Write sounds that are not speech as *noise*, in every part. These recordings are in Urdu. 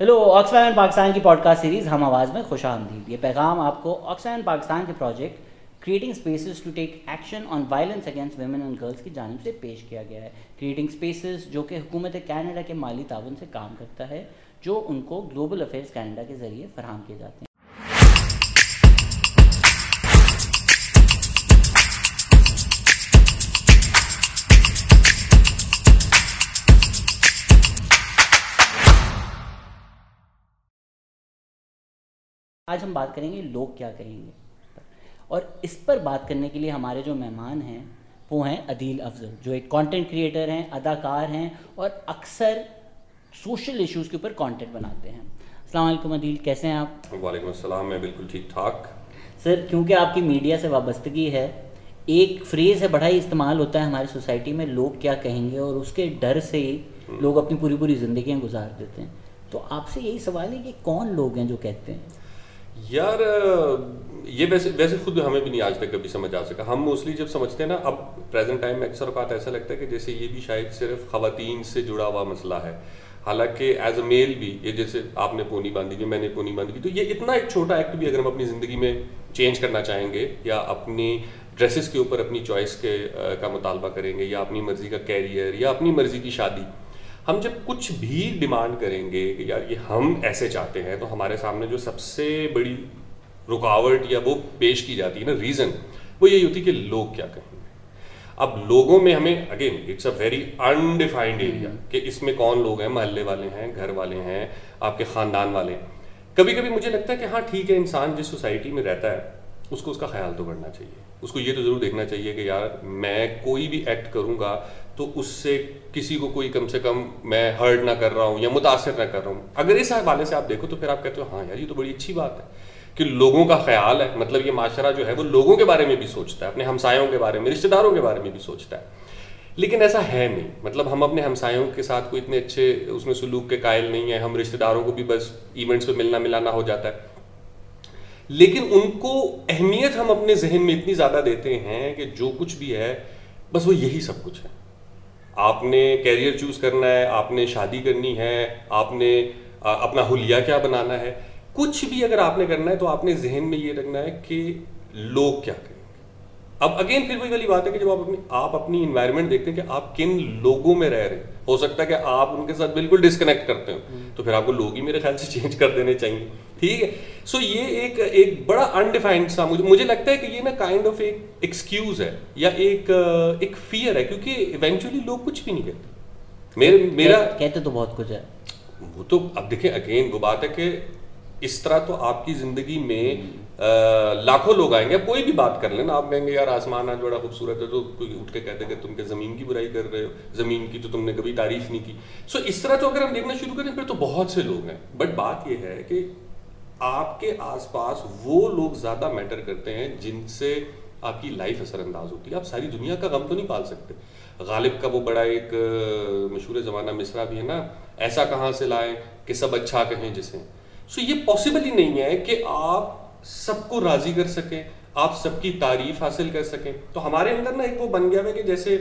ہیلو آکسفین پاکستان کی پوڈ کاسٹ سیریز ہم آواز میں خوش آمدید یہ پیغام آپ کو آکسفین پاکستان کے project creating spaces to take action on violence against women and girls کی جانب سے پیش کیا گیا ہے کریٹنگ اسپیسز جو کہ حکومت کینیڈا کے مالی تعاون سے کام کرتا ہے جو ان کو گلوبل افیئرس کینیڈا کے ذریعے فراہم کیے جاتے ہیں آج ہم بات کریں گے لوگ کیا کہیں گے۔ اور اس پر بات کرنے کے لیے ہمارے جو مہمان ہیں وہ ہیں عدیل افضل جو ایک کانٹینٹ کریٹر ہیں اداکار ہیں اور اکثر سوشل ایشوز کے اوپر کانٹینٹ بناتے ہیں۔ السلام علیکم عدیل کیسے ہیں آپ؟ وعلیکم السلام میں بالکل ٹھیک ٹھاک۔ سر کیونکہ آپ کی میڈیا سے وابستگی ہے ایک فریز ہے بڑا ہی استعمال ہوتا ہے ہماری سوسائٹی میں لوگ کیا کہیں گے؟ اور اس کے ڈر سے ہی لوگ اپنی پوری پوری زندگیاں گزار دیتے ہیں۔ تو آپ سے یہی سوال ہے کہ کون لوگ ہیں جو کہتے ہیں؟ یار، یہ ویسے ویسے خود ہمیں بھی نہیں آج تک کبھی سمجھ آ سکا۔ ہم موسٹلی جب سمجھتے ہیں نا، اب پریزنٹ ٹائم میں اکثر اوقات ایسا لگتا ہے کہ جیسے یہ بھی شاید صرف خواتین سے جڑا ہوا مسئلہ ہے۔ حالانکہ ایز اے میل بھی، یہ جیسے آپ نے پونی باندھی بھی، میں نے پونی باندھی بھی، تو یہ اتنا ایک چھوٹا ایکٹ بھی اگر ہم اپنی زندگی میں چینج کرنا چاہیں گے، یا اپنی ڈریسز کے اوپر اپنی چوائس کے کا مطالبہ کریں گے، یا اپنی مرضی کا کیریئر یا اپنی مرضی کی شادی ہم جب کچھ بھی ڈیمانڈ کریں گے کہ یار یہ ہم ایسے چاہتے ہیں تو ہمارے سامنے جو سب سے بڑی رکاوٹ یا وہ پیش کی جاتی ہے نا ریزن وہ یہی ہوتی ہے کہ لوگ کیا کہیں گے۔ اب لوگوں میں ہمیں again it's a very undefined area کہ اس میں کون لوگ ہیں؟ محلے والے ہیں گھر والے ہیں آپ کے خاندان والے ہیں۔ کبھی کبھی مجھے لگتا ہے کہ ہاں ٹھیک ہے انسان جس سوسائٹی میں رہتا ہے اس کو اس کا خیال تو کرنا چاہیے۔ اس کو یہ تو ضرور دیکھنا چاہیے کہ یار میں کوئی بھی ایکٹ کروں گا تو اس سے کسی کو کوئی کم سے کم میں ہرٹ نہ کر رہا ہوں یا متاثر نہ کر رہا ہوں۔ اگر اس حوالے سے آپ دیکھو تو پھر آپ کہتے ہو ہاں یار، یہ تو بڑی اچھی بات ہے کہ لوگوں کا خیال ہے۔ مطلب یہ معاشرہ جو ہے وہ لوگوں کے بارے میں بھی سوچتا ہے، اپنے ہمسایوں کے بارے میں رشتے داروں کے بارے میں بھی سوچتا ہے۔ لیکن ایسا ہے نہیں۔ مطلب ہم اپنے ہمسایوں کے ساتھ کوئی اتنے اچھے، اس میں سلوک کے قائل نہیں ہیں۔ ہم رشتے داروں کو بھی بس ایونٹس پہ ملنا ملانا ہو جاتا ہے۔ لیکن ان کو اہمیت ہم اپنے ذہن میں اتنی زیادہ دیتے ہیں کہ جو کچھ بھی ہے، بس وہ یہی سب کچھ ہے۔ آپ نے کیریئر چوز کرنا ہے، آپ نے شادی کرنی ہے، آپ نے اپنا حلیہ کیا بنانا ہے؟ کچھ بھی اگر آپ نے کرنا ہے تو آپ نے ذہن میں یہ رکھنا ہے کہ لوگ کیا کریں۔ اب اگین پھر وہی والی بات ہے کہ جب آپ اپنی آپ اپنی انوائرمنٹ دیکھتے ہیں کہ آپ کن لوگوں میں رہ رہے ہیں۔ ہو سکتا ہے کہ آپ ان کے ساتھ بالکل ڈسکنیکٹ کرتے ہو تو پھر آپ کو لوگ ہی میرے خیال سے چینج کر دینے چاہیے۔ ٹھیک ہے؟ سو یہ ایک ایک بڑا انڈیفائنڈ سا مجھے مجھے لگتا ہے کہ یہ نا کائنڈ آف ایک ایکسکیوز ہے یا ایک ایک فیئر ہے کیونکہ ایونچولی لوگ کچھ بھی نہیں کہتے۔ میرے میرا کہتے تو بہت کچھ ہے۔ وہ تو اب دیکھیں اگین وہ بات ہے کہ اس طرح تو آپ کی زندگی میں لاکھوں لوگ آئیں گے، کوئی بھی بات کر لیں، آپ کہیں گے، یار، آسمان آج بڑا خوبصورت ہے تو کوئی اٹھ کے کہتے کہ تم کے زمین کی برائی کر رہے ہو، زمین کی تو تم نے کبھی تعریف نہیں کی. سو اس طرح تو اگر ہم دیکھنا شروع کریں، پھر تو بہت سے لوگ ہیں۔ بٹ بات یہ ہے کہ آپ کے آس پاس وہ لوگ زیادہ میٹر کرتے ہیں جن سے آپ کی لائف اثر انداز ہوتی ہے۔ آپ ساری دنیا کا غم تو نہیں پال سکتے۔ غالب کا وہ بڑا ایک مشہور زمانہ مصرا بھی ہے نا، ایسا کہاں سے لائیں کہ سب اچھا کہیں جسے سو یہ پاسبل ہی نہیں ہے کہ آپ سب کو راضی کر سکیں، آپ سب کی تعریف حاصل کر سکیں۔ تو ہمارے اندر نا ایک وہ بن گیا ہے کہ جیسے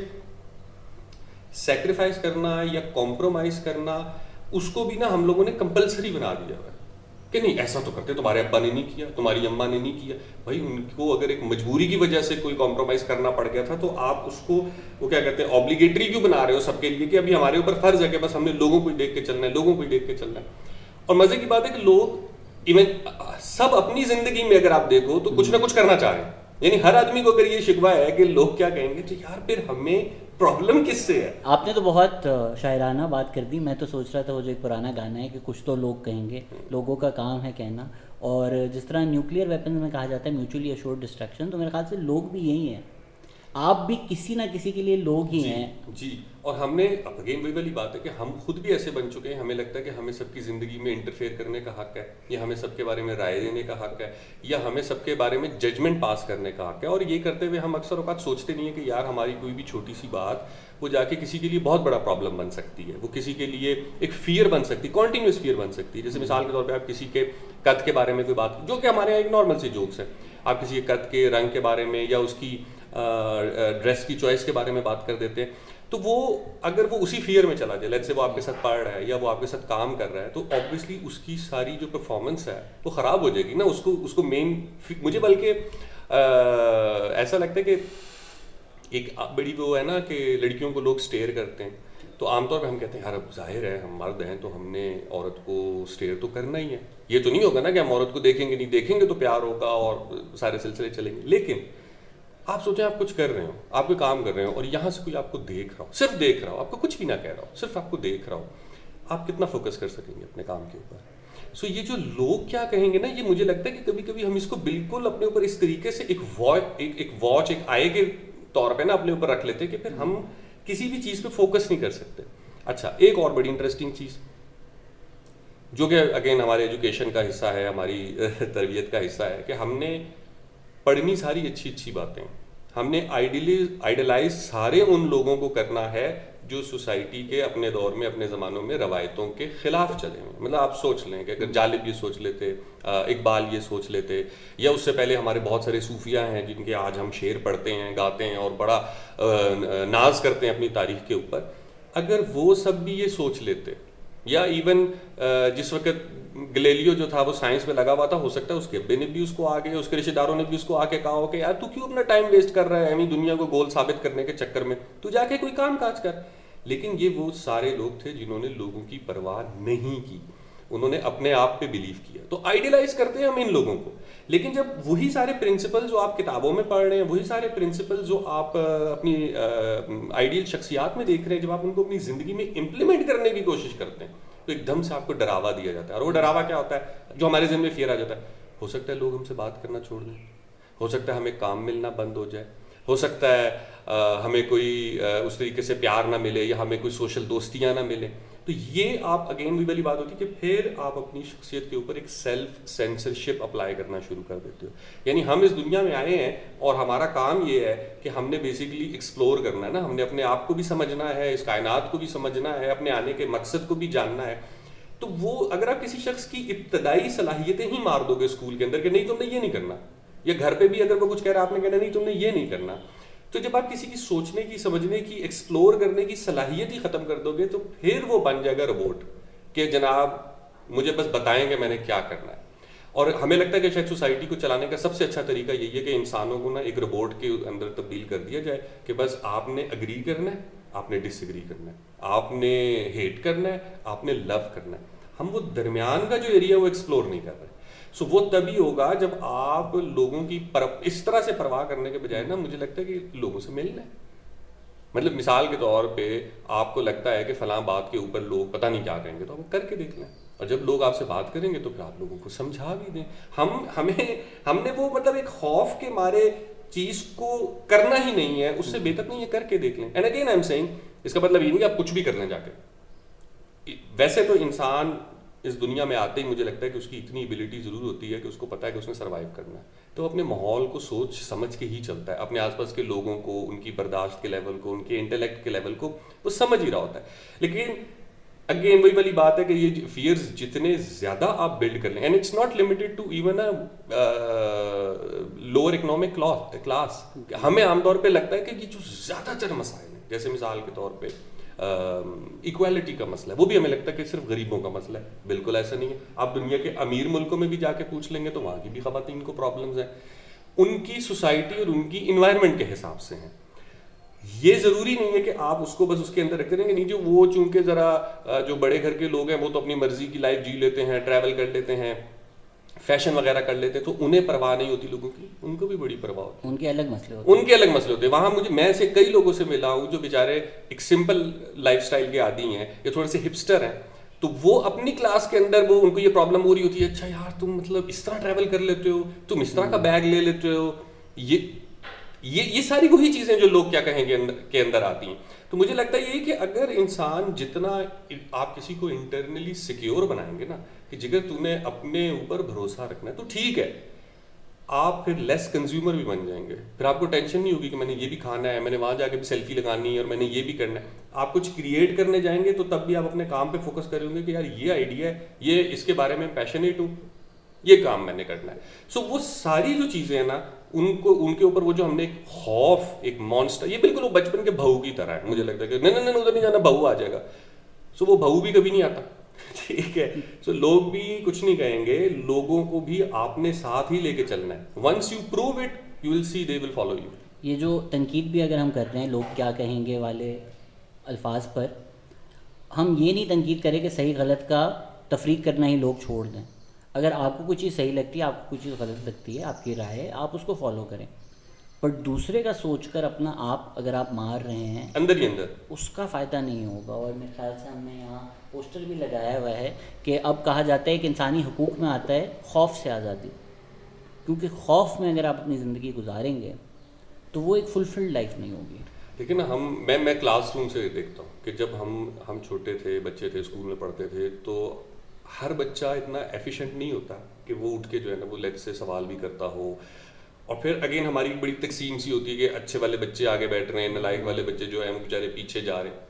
سیکریفائز کرنا یا کمپرومائز کرنا، اس کو بھی نا ہم لوگوں نے کمپلسری بنا دیا ہوا ہے۔ کہ نہیں، ایسا تو کرتے، تمہارے ابا نے نہیں کیا، تمہاری اماں نے نہیں کیا۔ بھائی، ان کو اگر ایک مجبوری کی وجہ سے کوئی کمپرومائز کرنا پڑ گیا تھا، تو آپ اس کو، وہ کیا کہتے ہیں آبلیگیٹری کیوں بنا رہے ہو سب کے لیے؟ کہ ابھی ہمارے اوپر فرض ہے کہ بس ہم نے لوگوں کو دیکھ کے چلنا ہے، لوگوں کو دیکھ کے چلنا ہے۔ اور مزے کی بات ہے کہ لوگ ایون سب اپنی زندگی میں اگر آپ دیکھو تو کچھ نہ کچھ کرنا چاہ رہے ہیں۔ یعنی ہر آدمی کو اگر یہ شکوا ہے کہ لوگ کیا کہیں گے تو یار پھر ہمیں پرابلم کس سے ہے؟ آپ نے تو بہت شاعرانہ بات کر دی۔ میں تو سوچ رہا تھا وہ جو ایک پرانا گانا ہے کہ کچھ تو لوگ کہیں گے لوگوں کا کام ہے کہنا۔ اور جس طرح نیوکلیئر ویپن میں کہا جاتا ہے میوچولی اشورڈ ڈسٹرکشن تو میرے خیال سے لوگ بھی یہی ہیں۔ آپ بھی کسی نہ کسی کے لیے لوگ ہی جی، ہیں۔ جی۔ اور ہم نے اگین وہی والی بات ہے کہ ہم خود بھی ایسے بن چکے ہیں، ہمیں لگتا ہے کہ ہمیں سب کی زندگی میں انٹرفیئر کرنے کا حق ہے، یا ہمیں سب کے بارے میں رائے دینے کا حق ہے، یا ہمیں سب کے بارے میں ججمنٹ پاس کرنے کا حق ہے۔ اور یہ کرتے ہوئے ہم اکثر اوقات سوچتے نہیں ہیں کہ یار ہماری کوئی بھی چھوٹی سی بات وہ جا کے کسی کے لیے بہت بڑا پرابلم بن سکتی ہے۔ وہ کسی کے لیے ایک فیئر بن سکتی ہے کانٹینیوس فیئر بن سکتی ہے۔ جیسے مثال کے طور پہ آپ کسی کے قد کے بارے میں کوئی بات، جو کہ ہمارے یہاں ایک نارمل سی جوکس ہے آپ کسی کے قد کے رنگ کے بارے میں یا اس کی ڈریس کی چوائس کے بارے میں بات کر دیتے ہیں۔ تو وہ اگر وہ اسی فیئر میں چلا جائے سے وہ آپ کے ساتھ پڑھ رہا ہے یا وہ آپ کے ساتھ کام کر رہا ہے، تو آبویسلی اس کی ساری جو پرفارمنس ہے وہ خراب ہو جائے گی نا، اس کو اس کو مین مجھے بلکہ ایسا لگتا ہے کہ ایک بڑی وہ ہے نا کہ لڑکیوں کو لوگ اسٹیئر کرتے ہیں۔ تو عام طور پہ ہم کہتے ہیں، یار، اب ظاہر ہے ہم مرد ہیں تو ہم نے عورت کو اسٹیئر تو کرنا ہی ہے۔ یہ تو نہیں ہوگا نا کہ ہم عورت کو دیکھیں گے، نہیں دیکھیں گے تو پیار ہوگا اور سارے سلسلے چلیں گے۔ لیکن آپ سوچیں آپ کچھ کر رہے ہو، آپ کوئی کام کر رہے ہو اور یہاں سے کوئی آپ کو دیکھ رہا ہو، صرف دیکھ رہا ہو، آپ کو کچھ بھی نہ کہہ رہا ہو، صرف آپ کو دیکھ رہا ہو، آپ کتنا فوکس کر سکیں گے اپنے کام کے اوپر؟ سو یہ جو لوگ کیا کہیں گے نا، یہ مجھے لگتا ہے کہ کبھی کبھی ہم اس کو بالکل اپنے اوپر اس طریقے سے ایک واچ ایک واچ، ایک آئے کے طور پہ نا اپنے اوپر رکھ لیتے کہ پھر ہم کسی بھی چیز پہ فوکس نہیں کر سکتے۔ اچھا ایک اور بڑی انٹرسٹنگ چیز، جو کہ اگین ہمارے ایجوکیشن کا حصہ ہے، ہماری *laughs* تربیت کا حصہ ہے کہ ہم نے پڑھنی ساری اچھی اچھی باتیں۔ ہم نے آئیڈیلائز سارے ان لوگوں کو کرنا ہے جو سوسائٹی کے اپنے دور میں، اپنے زمانوں میں روایتوں کے خلاف چلے ہیں مطلب آپ سوچ لیں کہ اگر جالب یہ سوچ لیتے اقبال یہ سوچ لیتے، یا اس سے پہلے ہمارے بہت سارے صوفیہ ہیں جن کے آج ہم شعر پڑھتے ہیں، گاتے ہیں اور بڑا ناز کرتے ہیں اپنی تاریخ کے اوپر۔ اگر وہ سب بھی یہ سوچ لیتے، یا ایون جس وقت گلیلیو جو تھا وہ سائنس میں لگا ہوا تھا، ہو سکتا ہے اس کے ابے نے بھی اس کو آگے، اس کے رشتے داروں نے بھی اس کو آ کے کہا ہو کہ یار تو کیوں اپنا ٹائم ویسٹ کر رہا ہے؟ امی دنیا کو گول ثابت کرنے کے چکر میں۔ تو جا کے کوئی کام کاج کر۔ لیکن یہ وہ سارے لوگ تھے جنہوں نے لوگوں کی پرواہ نہیں کی۔ انہوں نے اپنے آپ پہ بلیو کیا۔ تو آئیڈیلائز کرتے ہیں ہم ان لوگوں کو۔ لیکن جب وہی سارے پرنسپل جو آپ کتابوں میں پڑھ رہے ہیں، وہی سارے پرنسپل جو آپ اپنی آئیڈیل شخصیات میں دیکھ رہے ہیں، جب آپ ان کو اپنی زندگی میں امپلیمنٹ کرنے کی کوشش کرتے ہیں تو ایک دم سے آپ کو ڈراوا دیا جاتا ہے اور وہ ڈراوا کیا ہوتا ہے؟ جو ہمارے ذہن میں فیئر آ جاتا ہے۔ ہو سکتا ہے لوگ ہم سے بات کرنا چھوڑ دیں۔ ہو سکتا ہے ہمیں کام ملنا بند ہو جائے۔ ہو سکتا ہے ہمیں کوئی اس طریقے سے پیار نہ ملے یا ہمیں کوئی سوشل دوستیاں نہ ملیں۔ تو یہ آپ اگین بھی والی بات ہوتی ہے کہ پھر آپ اپنی شخصیت کے اوپر ایک سیلف سینسرشپ اپلائی کرنا شروع کر دیتے ہو۔ یعنی ہم اس دنیا میں آئے ہیں اور ہمارا کام یہ ہے کہ ہم نے بیسیکلی ایکسپلور کرنا ہے نا۔ ہم نے اپنے آپ کو بھی سمجھنا ہے، اس کائنات کو بھی سمجھنا ہے، اپنے آنے کے مقصد کو بھی جاننا ہے۔ تو وہ اگر آپ کسی شخص کی ابتدائی صلاحیتیں ہی مار دو گے اسکول کے اندر کہ نہیں تم نے یہ نہیں کرنا۔ یا گھر پہ بھی اگر وہ کچھ کہہ رہا آپ نے کہنا نہیں تم نے یہ نہیں کرنا۔ تو جب آپ کسی کی سوچنے کی، سمجھنے کی ایکسپلور کرنے کی صلاحیت ہی ختم کر دو گے تو پھر وہ بن جائے گا روبوٹ کہ جناب، مجھے بس بتائیں گے میں نے کیا کرنا ہے۔ اور ہمیں لگتا ہے کہ شاید سوسائٹی کو چلانے کا سب سے اچھا طریقہ یہی ہے کہ انسانوں کو نا ایک روبوٹ کے اندر تبدیل کر دیا جائے کہ بس آپ نے اگری کرنا ہے، آپ نے ڈس اگری کرنا ہے، آپ نے ہیٹ کرنا ہے، آپ نے لو کرنا ہے۔ ہم وہ درمیان کا جو ایریا وہ ایکسپلور نہیں کر رہے۔ سو وہ تبھی ہوگا جب آپ لوگوں کی پر اس طرح سے پرواہ کرنے کے بجائے نا، مجھے لگتا ہے کہ لوگوں سے ملنا ہے مطلب مثال کے طور پہ آپ کو لگتا ہے کہ فلاں بات کے اوپر لوگ پتہ نہیں کیا کہیں گے، تو آپ کر کے دیکھ لیں۔ اور جب لوگ آپ سے بات کریں گے تو پھر آپ لوگوں کو سمجھا بھی دیں۔ ہم ہمیں ہم نے وہ مطلب ایک خوف کے مارے چیز کو کرنا ہی نہیں ہے، اس سے بہتر نہیں ہے، کر کے دیکھ لیں۔ And again I am saying اس کا مطلب یہ نہیں کہ آپ کچھ بھی کر لیں جا کے۔ ویسے تو انسان اس دنیا میں آتے ہی مجھے لگتا ہے کہ اس کی اتنی ایبلٹی ضرور ہوتی ہے کہ اس کو پتا ہے کہ اس نے سروائیو کرنا ہے۔ تو اپنے ماحول کو سوچ سمجھ کے ہی چلتا ہے۔ اپنے آس پاس کے لوگوں کو، ان کی برداشت کے لیول کو، ان کے انٹلیکٹ کے لیول کو وہ سمجھ ہی رہا ہوتا ہے۔ لیکن اگین وہی والی بات ہے کہ یہ فیئرز جتنے زیادہ آپ بلڈ کر لیں and it's not limited to even lower economic class ہمیں عام طور پہ لگتا ہے کہ یہ جو زیادہ تر مسائل ہیں، جیسے مثال کے طور پہ ایکویلٹی کا مسئلہ ہے۔ وہ بھی ہمیں لگتا ہے کہ صرف غریبوں کا مسئلہ ہے۔ بالکل ایسا نہیں ہے۔ آپ دنیا کے امیر ملکوں میں بھی جا کے پوچھ لیں گے تو وہاں کی بھی خواتین کو پرابلمز ہیں۔ ان کی سوسائٹی اور ان کی انوائرمنٹ کے حساب سے ہیں۔ یہ ضروری نہیں ہے کہ آپ اس کو بس اس کے اندر رکھ دیں گے۔ نہیں جو وہ چونکہ ذرا جو بڑے گھر کے لوگ ہیں، وہ تو اپنی مرضی کی لائف جی لیتے ہیں ٹریول کر لیتے ہیں۔ فیشن وغیرہ کر لیتے تو انہیں پرواہ نہیں ہوتی لوگوں کی ان کو بھی بڑی پرواہ ہوتی۔ ان کے الگ مسئلے ہوتے۔ ان کے الگ مسئلے ہوتے۔ ہیں وہاں مجھے میں سے کئی لوگوں سے ملا ہوں جو بیچارے ایک سمپل لائف اسٹائل کے عادی ہیں یا تھوڑے سے ہپسٹر ہیں۔ تو وہ اپنی کلاس کے اندر وہ ان کو یہ پرابلم ہو رہی ہوتی ہے اچھا یار تم مطلب اس طرح ٹریول کر لیتے ہو تم اس طرح کا بیگ لے لیتے ہو۔ یہ یہ یہ ساری وہی چیزیں جو لوگ کیا کہیں گے کے اندر آتی ہیں۔ تو مجھے لگتا ہے یہ کہ اگر انسان جتنا آپ کسی کو انٹرنلی سیکیور بنائیں گے نا کہ جگر تو نے اپنے اوپر بھروسہ رکھنا ہے، تو ٹھیک ہے۔ آپ پھر لیس کنزیومر بھی بن جائیں گے۔ پھر آپ کو ٹینشن نہیں ہوگی کہ میں نے یہ بھی کھانا ہے، میں نے وہاں جا کے بھی سیلفی لگانی ہے اور میں نے یہ بھی کرنا ہے۔ آپ کچھ کریٹ کرنے جائیں گے تو تب بھی آپ اپنے کام پہ فوکس کریں گے کہ یار یہ آئیڈیا ہے، یہ اس کے بارے میں پیشنیٹ ہوں، یہ کام میں نے کرنا ہے۔ سو وہ ساری جو چیزیں ہیں نا، ان کو، ان کے اوپر وہ جو ہم نے ایک خوف، ایک مانسٹر یہ بالکل وہ بچپن کے بہو کی طرح ہے۔ مجھے لگتا ہے کہ نہیں نہیں ادھر نہیں جانا، بہو آ جائے گا۔ سو وہ بہو بھی کبھی نہیں آتا۔ *laughs* ٹھیک ہے۔ سو لوگ بھی کچھ نہیں کہیں گے، لوگوں کو بھی آپ نے ساتھ ہی لے کے چلنا ہے۔ Once you prove it you will see they will follow you یہ جو تنقید بھی اگر ہم کر رہے ہیں، لوگ کیا کہیں گے والے الفاظ پر، ہم یہ نہیں تنقید کریں کہ صحیح غلط کا تفریق کرنا ہی لوگ چھوڑ دیں۔ اگر آپ کو کوئی چیز صحیح لگتی ہے، آپ کو کوئی چیز غلط لگتی ہے، آپ کی رائے، آپ اس کو فالو کریں۔ بٹ دوسرے کا سوچ کر اپنا آپ اگر آپ مار رہے ہیں اندر ہی اندر۔ اس کا فائدہ نہیں ہوگا۔ اور میرے خیال سے ہم نے یہاں پوسٹر بھی لگایا ہوا ہے کہ اب کہا جاتا ہے کہ انسانی حقوق میں آتا ہے خوف سے آزادی۔ کیونکہ خوف میں اگر آپ اپنی زندگی گزاریں گے تو وہ ایک فلفلڈ لائف نہیں ہوگی۔ لیکن ہم میں میں کلاس روم سے دیکھتا ہوں کہ جب ہم ہم چھوٹے تھے بچے تھے اسکول میں پڑھتے تھے تو ہر بچہ اتنا ایفیشینٹ نہیں ہوتا کہ وہ اٹھ کے جو ہے نا وہ لیٹ سے سوال بھی کرتا ہو۔ اور پھر اگین ہماری بڑی تقسیم سی ہوتی ہے کہ اچھے والے بچے آگے بیٹھ رہے ہیں نلائق والے بچے جو ہیں، وہ بیچارے پیچھے جا رہے ہیں۔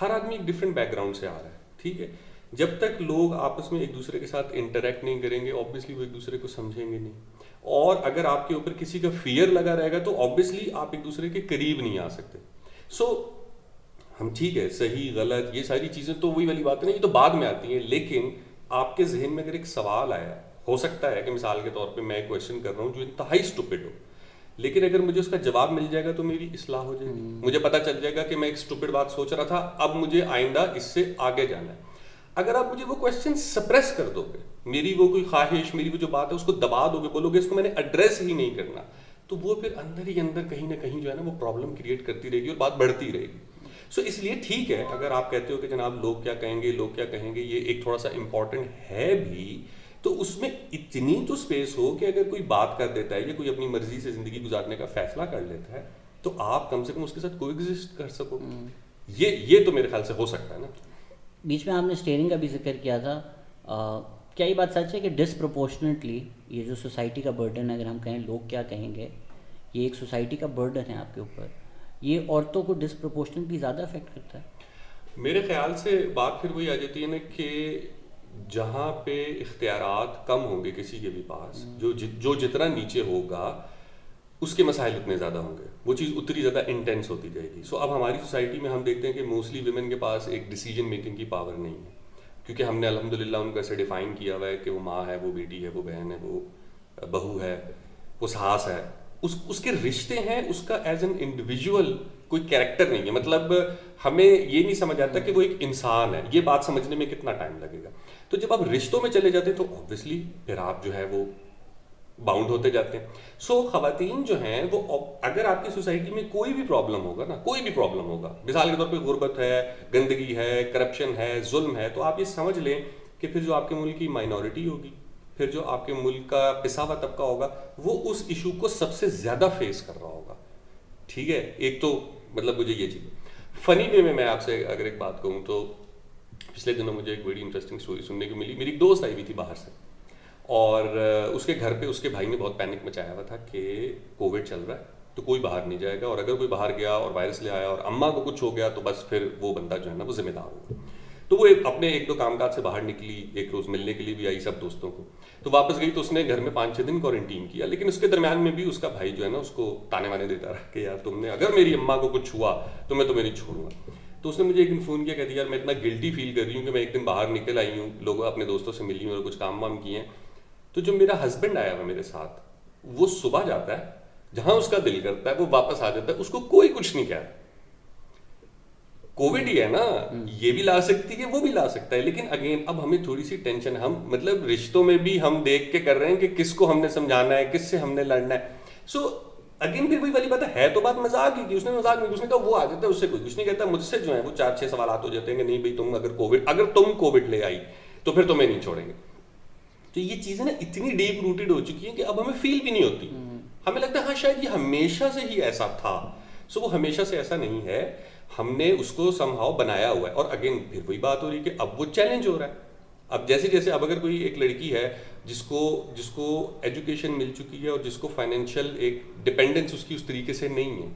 ہر آدمی ایک ڈفرینٹ بیک گراؤنڈ سے آ رہا ہے، ٹھیک ہے؟ جب تک لوگ آپس میں ایک دوسرے کے ساتھ انٹریکٹ نہیں کریں گے آبویسلی وہ ایک دوسرے کو سمجھیں گے نہیں۔ اور اگر آپ کے اوپر کسی کا فیئر لگا رہے گا، تو آبویسلی آپ ایک دوسرے کے قریب نہیں آ سکتے۔ سو ہم ٹھیک ہے، صحیح، غلط، یہ ساری چیزیں تو وہی والی بات نہیں یہ تو بعد میں آتی ہیں، لیکن آپ کے ذہن میں اگر ایک سوال آیا ہو سکتا ہے کہ مثال کے طور پہ میں ایک کوشچن کر رہا ہوں جو انتہائی اسٹوپڈ ہو۔ لیکن اگر مجھے اس کا جواب مل جائے گا تو میری اصلاح ہو جائے گی۔ مجھے پتا چل جائے گا کہ میں ایک اسٹوپڈ بات سوچ رہا تھا اب مجھے آئندہ اس سے آگے جانا ہے۔ اگر آپ مجھے وہ کوشچن سپریس کر دو گے میری وہ کوئی خواہش میری وہ جو بات ہے اس کو دبا دو گے بولو گے اس کو میں نے ایڈریس ہی نہیں کرنا تو وہ پھر اندر ہی اندر کہیں نہ کہیں جو ہے نا وہ پرابلم کریٹ کرتی رہے گی اور بات بڑھتی رہے گی۔ سو اس لیے ٹھیک ہے اگر آپ کہتے ہو کہ جناب لوگ کیا کہیں گے لوگ کیا کہیں گے یہ ایک تھوڑا سا امپورٹنٹ ہے بھی تو اس میں اتنی تو اسپیس ہو کہ اگر کوئی بات کر دیتا ہے یا کوئی اپنی مرضی سے زندگی گزارنے کا فیصلہ کر لیتا ہے تو آپ کم سے کم اس کے ساتھ کوئی ایگزسٹ کر سکو۔ یہ یہ تو میرے خیال سے ہو سکتا ہے نا۔ بیچ میں آپ نے اسٹیئرنگ کا بھی ذکر کیا تھا۔ کیا یہ بات سچ ہے کہ ڈسپروپورشنیٹلی یہ جو سوسائٹی کا برڈن ہے اگر ہم کہیں لوگ کیا کہیں گے یہ ایک سوسائٹی کا برڈن ہے آپ کے اوپر۔ یہ عورتوں کو ڈسپروپورشنٹلی زیادہ افیکٹ کرتا ہے۔ میرے خیال سے بات پھر وہی آ جاتی ہے نا کہ جہاں پہ اختیارات کم ہوں گے کسی کے بھی پاس جو جو جتنا نیچے ہوگا اس کے مسائل اتنے زیادہ ہوں گے۔ وہ چیز اتنی زیادہ انٹینس ہوتی جائے گی۔ سو اب ہماری سوسائٹی میں ہم دیکھتے ہیں کہ موسٹلی ویمن کے پاس ایک ڈیسیجن میکنگ کی پاور نہیں ہے۔ کیونکہ ہم نے الحمد للہ ان کو ایسے ڈیفائن کیا ہوا ہے کہ وہ ماں ہے وہ بیٹی ہے وہ بہن ہے وہ بہو ہے وہ ساس ہے۔ اس اس کے رشتے ہیں اس کا ایز این انڈیویژل کوئی کیریکٹر نہیں ہے۔ مطلب ہمیں یہ نہیں سمجھ آتا کہ وہ ایک انسان ہے۔ یہ بات سمجھنے میں کتنا ٹائم لگے گا۔ تو جب آپ رشتوں میں چلے جاتے ہیں تو آبویسلی پھر آپ جو ہے وہ باؤنڈ ہوتے جاتے ہیں۔ سو so, خواتین جو ہیں وہ اگر آپ کی سوسائٹی میں کوئی بھی پرابلم ہوگا نا کوئی بھی پرابلم ہوگا مثال کے طور پہ غربت ہے گندگی ہے کرپشن ہے ظلم ہے تو آپ یہ سمجھ لیں کہ پھر جو آپ کے ملک کی مائنورٹی ہوگی پھر جو آپ کے ملک کا پسا ہوا طبقہ ہوگا وہ اس ایشو کو سب سے زیادہ فیس کر رہا ہوگا۔ ٹھیک ہے؟ ایک تو مطلب مجھے یہ چیز۔ فنی وے میں میں آپ سے اگر ایک بات کہوں تو پچھلے دنوں مجھے ایک بڑی انٹرسٹنگ اسٹوری سننے کو ملی۔ میری ایک دوست آئی ہوئی تھی باہر سے۔ اور اس کے گھر پہ، اس کے بھائی نے بہت پینک مچایا ہوا تھا کہ کووڈ چل رہا ہے تو کوئی باہر نہیں جائے گا۔ اور اگر کوئی باہر گیا اور وائرس لے آیا اور اماں کو کچھ ہو گیا تو بس پھر وہ بندہ جو ہے نا وہ ذمہ دار ہوگا تو وہ اپنے ایک دو کام کاج سے باہر نکلی، ایک روز ملنے کے لیے بھی آئی سب دوستوں کو۔ تو واپس گئی تو اس نے گھر میں پانچ چھ دن کوارنٹین کیا، لیکن اس کے درمیان میں بھی اس کا بھائی جو ہے نا اس کو تانے وانے دیتا رہا کہ یار تم نے، اگر میری اماں کو کچھ ہوا تو میں تمہیں نہیں چھوڑوں گا۔ تو اس نے مجھے ایک دن فون کیا کہتی یار، میں اتنا گلٹی فیل کر رہی ہوں کہ میں ایک دن باہر نکل آئی ہوں، لوگ اپنے دوستوں سے ملی ہوں اور کچھ کام وام کیے ہیں۔ تو جو میرا ہسبینڈ آیا ہوا میرے ساتھ، وہ صبح جاتا ہے، جہاں اس کا دل کرتا ہے، وہ واپس آ جاتا ہے، اس کو کوئی کچھ نہیں کہہ کووڈ ہی ہے نا، یہ بھی لا سکتی ہے، وہ بھی لا سکتا ہے۔ لیکن اگین اب ہمیں تھوڑی سی ٹینشن ہم مطلب رشتوں میں بھی ہم دیکھ کے کر رہے ہیں کہ کس کو ہم نے سمجھانا ہے، کس سے ہم نے لڑنا ہے۔ سو اگین پھر وہی والی بات ہے تو بات مزاق ہی کی اس نے مزاق نہیں اس نے کہا وہ آ جاتا ہے، اس سے کوئی کچھ نہیں کہتا مجھ سے جو ہے وہ چار چھ سوالات ہو جاتے ہیں کہ نہیں بھائی تم اگر کووڈ اگر تم کووڈ لے آئی، تو پھر تمہیں نہیں چھوڑیں گے۔ تو یہ چیزیں نا اتنی ڈیپ روٹیڈ ہو چکی ہیں کہ اب ہمیں فیل بھی نہیں ہوتی۔ ہمیں لگتا ہے ہاں شاید یہ ہمیشہ سے ہی ایسا تھا۔ سو وہ ہمیشہ سے ایسا نہیں ہے۔ ہم نے اس کو سم ہاؤ بنایا ہوا ہے۔ اور اگین پھر وہی بات ہو رہی ہے کہ اب وہ چیلنج ہو رہا ہے۔ اب جیسے جیسے اب اگر کوئی ایک لڑکی ہے جس کو جس کو ایجوکیشن مل چکی ہے اور جس کو فائنینشیل ایک ڈپینڈنس اس کی اس طریقے سے نہیں ہے،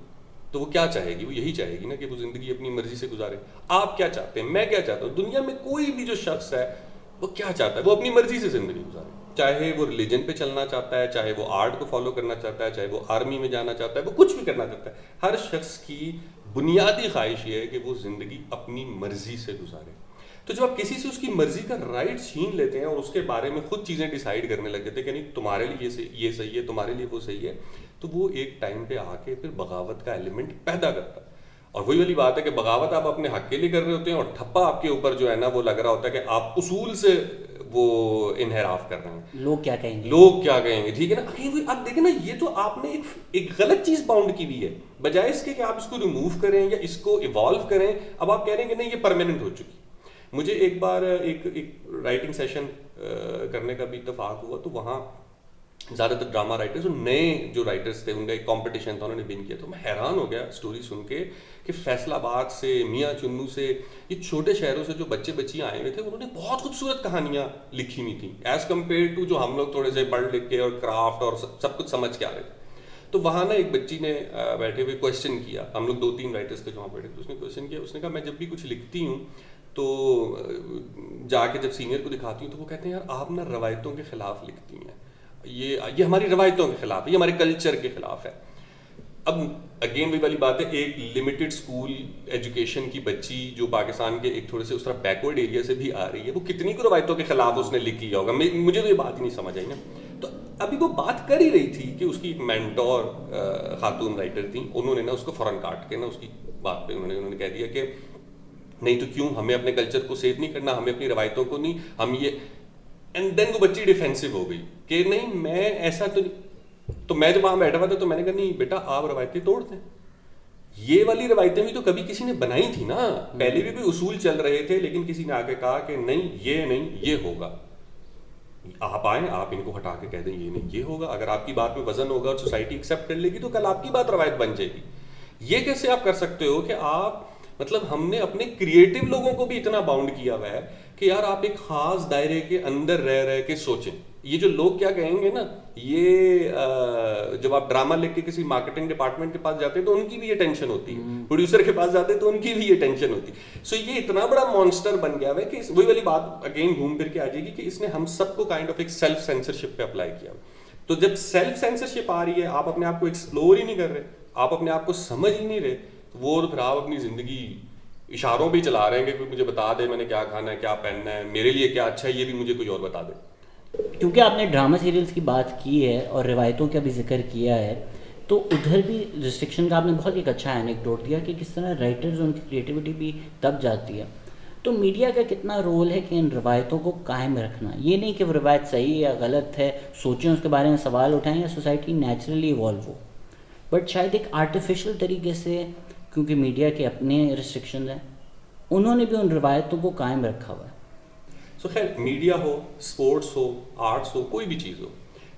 تو وہ کیا چاہے گی؟ وہ یہی چاہے گی نا کہ وہ زندگی اپنی مرضی سے گزارے۔ آپ کیا چاہتے ہیں؟ میں کیا چاہتا ہوں؟ دنیا میں کوئی بھی جو شخص ہے، وہ کیا چاہتا ہے؟ وہ اپنی مرضی سے زندگی گزارے۔ چاہے وہ ریلیجن پہ چلنا چاہتا ہے، چاہے وہ آرٹ کو فالو کرنا چاہتا ہے، چاہے وہ آرمی میں جانا چاہتا ہے، وہ کچھ بھی کرنا چاہتا ہے۔ ہر شخص کی بنیادی خواہش یہ ہے کہ وہ زندگی اپنی مرضی سے گزارے۔ تو جب آپ کسی سے اس کی مرضی کا رائٹ چھین لیتے ہیں اور اس کے بارے میں خود چیزیں ڈیسائیڈ کرنے لگ جاتے ہیں کہ نہیں تمہارے لیے یہ صحیح ہے تمہارے لیے وہ صحیح ہے تو وہ ایک ٹائم پہ آ کے پھر بغاوت کا ایلیمنٹ پیدا کرتا ہے۔ اور وہی والی بات ہے کہ بغاوت آپ اپنے حق کے لیے کر رہے ہوتے ہیں اور ٹھپا آپ کے اوپر جو ہے نا وہ لگ رہا ہوتا ہے کہ آپ اصول سے وہ انحراف کر رہے ہیں۔ لوگ کیا کہیں گے؟ لوگ کیا کہیں گے؟ ٹھیک ہے نا؟ آپ دیکھیں نا یہ تو آپ نے ایک ایک غلط چیز باؤنڈ کی ہوئی ہے۔ بجائے اس کے کہ آپ اس کو ریموو کریں یا اس کو ایوالو کریں اب آپ کہہ رہے ہیں کہ نہیں یہ پرماننٹ ہو چکی۔ مجھے ایک بار ایک ایک رائٹنگ سیشن کرنے کا بھی اتفاق ہوا، تو وہاں زیادہ تر ڈرامہ رائٹرس اور نئے جو رائٹرس تھے، ان کا ایک کمپٹیشن تھا، انہوں نے بن کیا۔ تو میں حیران ہو گیا اسٹوری سن کے کہ فیصلہ آباد سے، میاں چنو سے، یہ چھوٹے شہروں سے جو بچے بچی آئے ہوئے تھے، انہوں نے بہت خوبصورت کہانیاں لکھی ہوئی تھیں ایز کمپیئر ٹو جو ہم لوگ تھوڑے سے پڑھ لکھ کے اور کرافٹ اور سب کچھ سمجھ کے آ رہے تھے۔ تو وہاں نا ایک بچی نے بیٹھے ہوئے کوشچن کیا۔ ہم لوگ دو تین رائٹرس تھے جو وہاں بیٹھے تھے، اس نے کوشچن کیا، اس نے کہا، میں جب بھی کچھ لکھتی ہوں تو جا کے جب سینئر کو دکھاتی ہوں تو وہ کہتے ہیں، یار، آپ نا روایتوں کے خلاف لکھتی ہیں. یہ یہ ہماری روایتوں کے خلاف ہے، یہ ہمارے کلچر کے خلاف ہے۔ اب اگین وہی والی بات ہے، ایک لمیٹڈ اسکول ایجوکیشن کی بچی جو پاکستان کے ایک تھوڑے سے اس طرح بیکورڈ ایریا سے بھی آ رہی ہے، وہ کتنی کو روایتوں کے خلاف اس نے لکھی ہوگا؟ مجھے تو یہ بات ہی نہیں سمجھ آئی نا۔ تو ابھی وہ بات کر ہی رہی تھی کہ اس کی ایک مینٹور خاتون رائٹر تھیں، انہوں نے نا اس کو فوراً کاٹ کے نا اس کی بات پہ انہوں نے انہوں نے کہہ دیا کہ نہیں تو کیوں؟ ہمیں اپنے کلچر کو سیو نہیں کرنا، ہمیں اپنی روایتوں کو نہیں، ہم یہ اینڈ دین وہ بچی ڈیفینسو ہو گئی کہ نہیں، میں ایسا تو نہیں تو میں جب وہاں بیٹھا ہوا تھا تو میں نے کہا نہیں، بیٹا، آپ روایتیں توڑ دیں۔ یہ والی روایتیں بھی تو کبھی کسی نے بنائی تھی نا۔ پہلے بھی کوئی اصول چل رہے تھے، لیکن کسی نے آ کے کہا کہ نہیں، یہ نہیں، یہ ہوگا۔ آپ آئیں، آپ ان کو ہٹا کے کہہ دیں، یہ نہیں، یہ ہوگا۔ اگر آپ کی بات میں وزن ہوگا اور سوسائٹی ایکسیپٹ کر لے گی تو کل آپ کی بات روایت بن جائے گی۔ یہ کیسے آپ کر سکتے ہو کہ آپ مطلب ہم نے اپنے کریٹو لوگوں کو بھی اتنا باؤنڈ کیا ہوا ہے کہ یار آپ ایک خاص دائرے کے اندر رہ رہ کے سوچیں۔ یہ جو لوگ کیا کہیں گے نا یہ جب آپ ڈرامہ لکھ کے کسی مارکیٹنگ ڈپارٹمنٹ کے پاس جاتے ہیں تو ان کی بھی یہ ٹینشن ہوتی ہے۔ پروڈیوسر کے پاس جاتے ہیں تو ان کی بھی یہ ٹینشن ہوتی ہے۔ سو یہ اتنا بڑا مانسٹر بن گیا ہے کہ وہی والی بات اگین گھوم پھر کے آ جائے گی کہ اس نے ہم سب کو کائنڈ آف ایک سیلف سینسرشپ پہ اپلائی کیا۔ تو جب سیلف سینسرشپ آ رہی ہے آپ اپنے آپ کو ایکسپلور ہی نہیں کر رہے آپ اپنے آپ کو سمجھ ہی نہیں رہے۔ وہ تو پھر آپ اپنی زندگی اشاروں بھی چلا رہے ہیں کہ کوئی مجھے بتا دے میں نے کیا کھانا ہے، کیا پہننا ہے، میرے لیے کیا اچھا ہے، یہ بھی مجھے کوئی اور بتا دے۔ کیونکہ آپ نے ڈرامہ سیریلس کی بات کی ہے اور روایتوں کا بھی ذکر کیا ہے، تو ادھر بھی ریسٹرکشن کا آپ نے بہت ایک اچھا اینیکڈوٹ دیا کہ کس طرح رائٹرز ان کی کریٹیوٹی بھی دب جاتی ہے۔ تو میڈیا کا کتنا رول ہے کہ ان روایتوں کو قائم رکھنا؟ یہ نہیں کہ وہ روایت صحیح یا غلط ہے، سوچیں اس کے بارے میں سوال اٹھائیں یا سوسائٹی نیچرلی ایوالو ہو۔ بٹ شاید ایک آرٹیفیشل طریقے سے کیونکہ میڈیا کے اپنے ریسٹرکشن ہیں انہوں نے بھی ان روایتوں کو قائم رکھا ہوا ہے۔ سو خیر میڈیا ہو اسپورٹس ہو آرٹس ہو کوئی بھی چیز ہو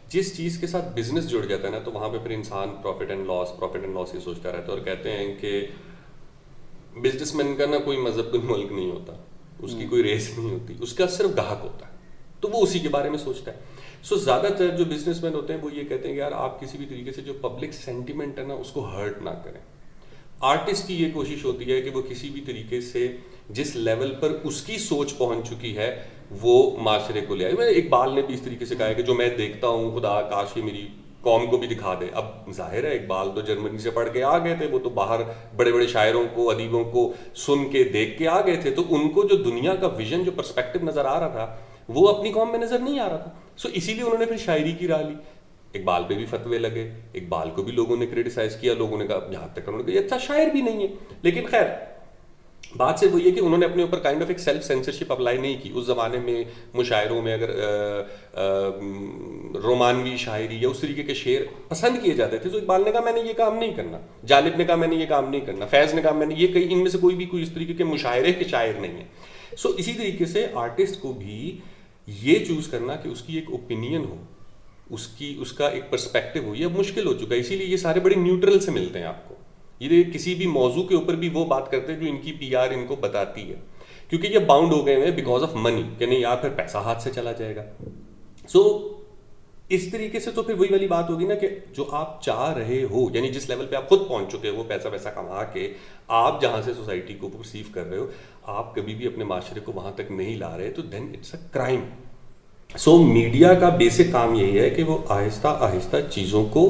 جس چیز کے ساتھ بزنس جڑ جاتا ہے نا تو وہاں پہ پھر انسان profit and loss profit and loss یہ سوچتا رہتا ہے اور کہتے ہیں کہ بزنس مین کا نا کوئی مذہب کوئی ملک نہیں ہوتا اس کی کوئی ریس نہیں ہوتی اس کا صرف گاہک ہوتا ہے تو وہ اسی کے بارے میں سوچتا ہے۔ سو زیادہ تر جو بزنس مین ہوتے ہیں وہ یہ کہتے ہیں کہ یار آپ کسی بھی طریقے سے جو پبلک سینٹیمنٹ ہے نا اس کو ہرٹ نہ کریں۔ آرٹسٹ کی یہ کوشش ہوتی ہے کہ وہ کسی بھی طریقے سے جس لیول پر اس کی سوچ پہنچ چکی ہے، وہ معاشرے کو لے آئے۔ میں ایک بال نے بھی اس طریقے سے کہا ہے کہ جو میں دیکھتا ہوں، خدا کاش یہ میری قوم کو بھی دکھا دے۔ اب ظاہر ہے اقبال تو جرمنی سے پڑھ کے آ گئے تھے۔ وہ تو باہر بڑے بڑے شاعروں کو، ادیبوں کو سن کے دیکھ کے آ گئے تھے۔ تو ان کو جو دنیا کا ویژن جو پرسپیکٹو نظر آ رہا تھا، وہ اپنی قوم میں نظر نہیں آ رہا تھا۔ سو اسی لیے انہوں نے پھر شاعری کی راہ لی۔ اقبال پہ بھی فتوے لگے اقبال کو بھی لوگوں نے کریٹیسائز کیا، لوگوں نے کہا جہاں تک انہوں نے کہا، یہ اچھا شاعر بھی نہیں ہے۔ لیکن خیر، بات سے وہ یہ کہ انہوں نے اپنے اوپر کائنڈ آف ایک سیلف سینسرشپ اپلائی نہیں کی۔ اس زمانے میں مشاعروں میں اگر رومانوی شاعری یا اس طریقے کے شعر پسند کیے جاتے تھے، تو اقبال نے کہا، میں نے یہ کام نہیں کرنا۔ جالب نے کہا، میں نے یہ کام نہیں کرنا۔ فیض نے کہا، میں نے یہ کہیں، ان میں سے کوئی بھی کوئی اس طریقے کے مشاعرے کے شاعر نہیں ہے۔ سو اسی طریقے سے آرٹسٹ کو بھی یہ چوز کرنا کہ اس کی ایک اوپینین ہو۔ اس کی، اس کا ایک پرسپیکٹو ہو یہ مشکل ہو چکا ہے۔ اسی لیے یہ سارے بڑے نیوٹرل سے ملتے ہیں آپ کو۔ یہ کسی بھی موضوع کے اوپر بھی وہ بات کرتے ہیں جو ان کی پی آر ان کو بتاتی ہے۔ کیونکہ یہ باؤنڈ ہو گئے ہیں بیکاز آف منی کہ نہیں، یار پھر پیسہ ہاتھ سے چلا جائے گا۔ سو اس طریقے سے تو پھر وہی والی بات ہوگی نا کہ جو آپ چاہ رہے ہو یعنی جس لیول پہ آپ خود پہنچ چکے ہو، وہ پیسہ ویسا کما کے آپ جہاں سے سوسائٹی کو پرسیو کر رہے ہو، آپ کبھی بھی اپنے معاشرے کو وہاں تک نہیں لا رہے، تو then it's a crime so media کا بیسک کام یہی ہے کہ وہ آہستہ آہستہ چیزوں کو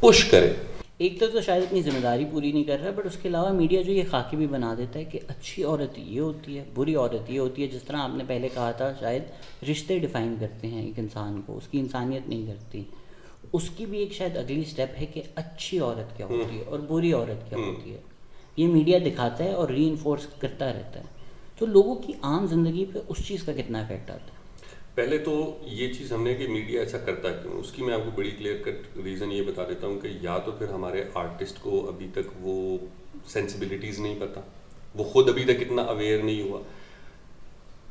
پش کرے ایک تو تو شاید اتنی ذمہ داری پوری نہیں کر رہا بٹ اس کے علاوہ میڈیا جو یہ خاکی بھی بنا دیتا ہے کہ اچھی عورت یہ ہوتی ہے بری عورت یہ ہوتی ہے جس طرح آپ نے پہلے کہا تھا شاید رشتے ڈیفائن کرتے ہیں ایک انسان کو اس کی انسانیت نہیں کرتی اس کی بھی ایک شاید اگلی سٹیپ ہے کہ اچھی عورت کیا ہوتی ہے اور بری عورت کیا ہوتی ہے یہ میڈیا دکھاتا ہے اور ری انفورس کرتا رہتا ہے تو لوگوں کی عام زندگی پہ اس چیز کا کتنا افیکٹ آتا ہے پہلے تو یہ چیز ہم نے کہ میڈیا ایسا کرتا کیوں؟ اس کی میں آپ کو بڑی کلیئر کٹ ریزن یہ بتا دیتا ہوں کہ یا تو پھر ہمارے آرٹسٹ کو ابھی تک وہ سینسبلٹیز نہیں پتہ وہ خود ابھی تک اتنا اویئر نہیں ہوا۔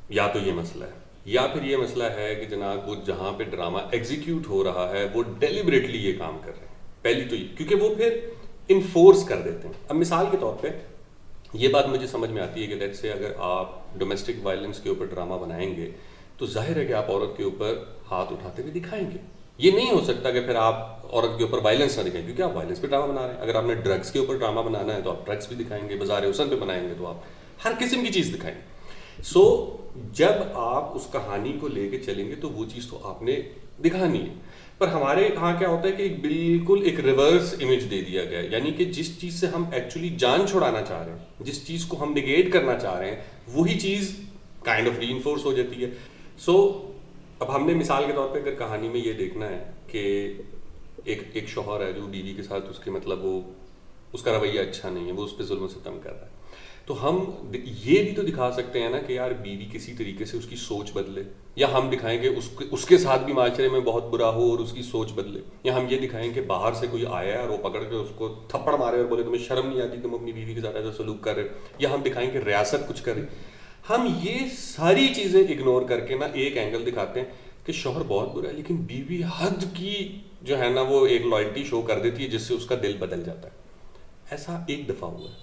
یا تو یہ مسئلہ ہے۔ یا پھر یہ مسئلہ ہے کہ جناب وہ جہاں پہ ڈرامہ ایگزیکیوٹ ہو رہا ہے، وہ ڈیلیبریٹلی یہ کام کر رہے ہیں۔ پہلی تو یہ، کیونکہ وہ پھر انفورس کر دیتے ہیں۔ اب مثال کے طور پہ یہ بات مجھے سمجھ میں آتی ہے کہ لیٹ سے اگر آپ ڈومیسٹک وائلنس کے اوپر ڈرامہ بنائیں گے تو ظاہر ہے کہ آپ عورت کے اوپر ہاتھ اٹھاتے ہوئے دکھائیں گے۔ یہ نہیں ہو سکتا کہ پھر آپ عورت کے اوپر وائلنس نہ دکھائیں، کیونکہ آپ وائلنس پہ ڈرامہ بنا رہے ہیں۔ اگر آپ نے ڈرگس کے اوپر ڈرامہ بنانا ہے تو آپ ڈرگس بھی دکھائیں گے، بازار حسن پہ بنائیں گے تو آپ ہر قسم کی چیز دکھائیں گے۔ سو جب آپ اس کہانی کو لے کے چلیں گے تو وہ چیز تو آپ نے دکھانی ہے۔ پر ہمارے یہاں کیا ہوتا ہے کہ بالکل ایک ریورس امیج دے دیا گیا یعنی کہ جس چیز سے ہم ایکچولی جان چھڑانا چاہ رہے ہیں، جس چیز کو ہم نگیٹ کرنا چاہ رہے ہیں، وہی چیز کائنڈ آف ری انفورس ہو جاتی ہے۔ سو اب ہم نے مثال کے طور پہ اگر کہانی میں یہ دیکھنا ہے کہ ایک ایک شوہر ہے جو بیوی کے ساتھ اس کے مطلب وہ اس کا رویہ اچھا نہیں ہے، وہ اس پہ ظلم و ستم کر رہا ہے۔ تو ہم یہ بھی تو دکھا سکتے ہیں نا کہ یار بیوی کسی طریقے سے اس کی سوچ بدلے، یا ہم دکھائیں کہ اس اس کے ساتھ بھی معاشرے میں بہت برا ہو اور اس کی سوچ بدلے، یا ہم یہ دکھائیں کہ باہر سے کوئی آیا ہے اور وہ پکڑ کے اس کو تھپڑ مارے اور بولے تمہیں شرم نہیں آتی تم اپنی بیوی کے ساتھ ایسا سلوک کر رہے یا ہم دکھائیں کہ ریاست کچھ کرے۔ ہم یہ ساری چیزیں اگنور کر کے نا ایک اینگل دکھاتے ہیں کہ شوہر بہت برا ہے، لیکن بیوی حد کی جو ہے نا وہ ایک لائلٹی شو کر دیتی ہے جس سے اس کا دل بدل جاتا ہے۔ ایسا ایک دفعہ ہوا ہے،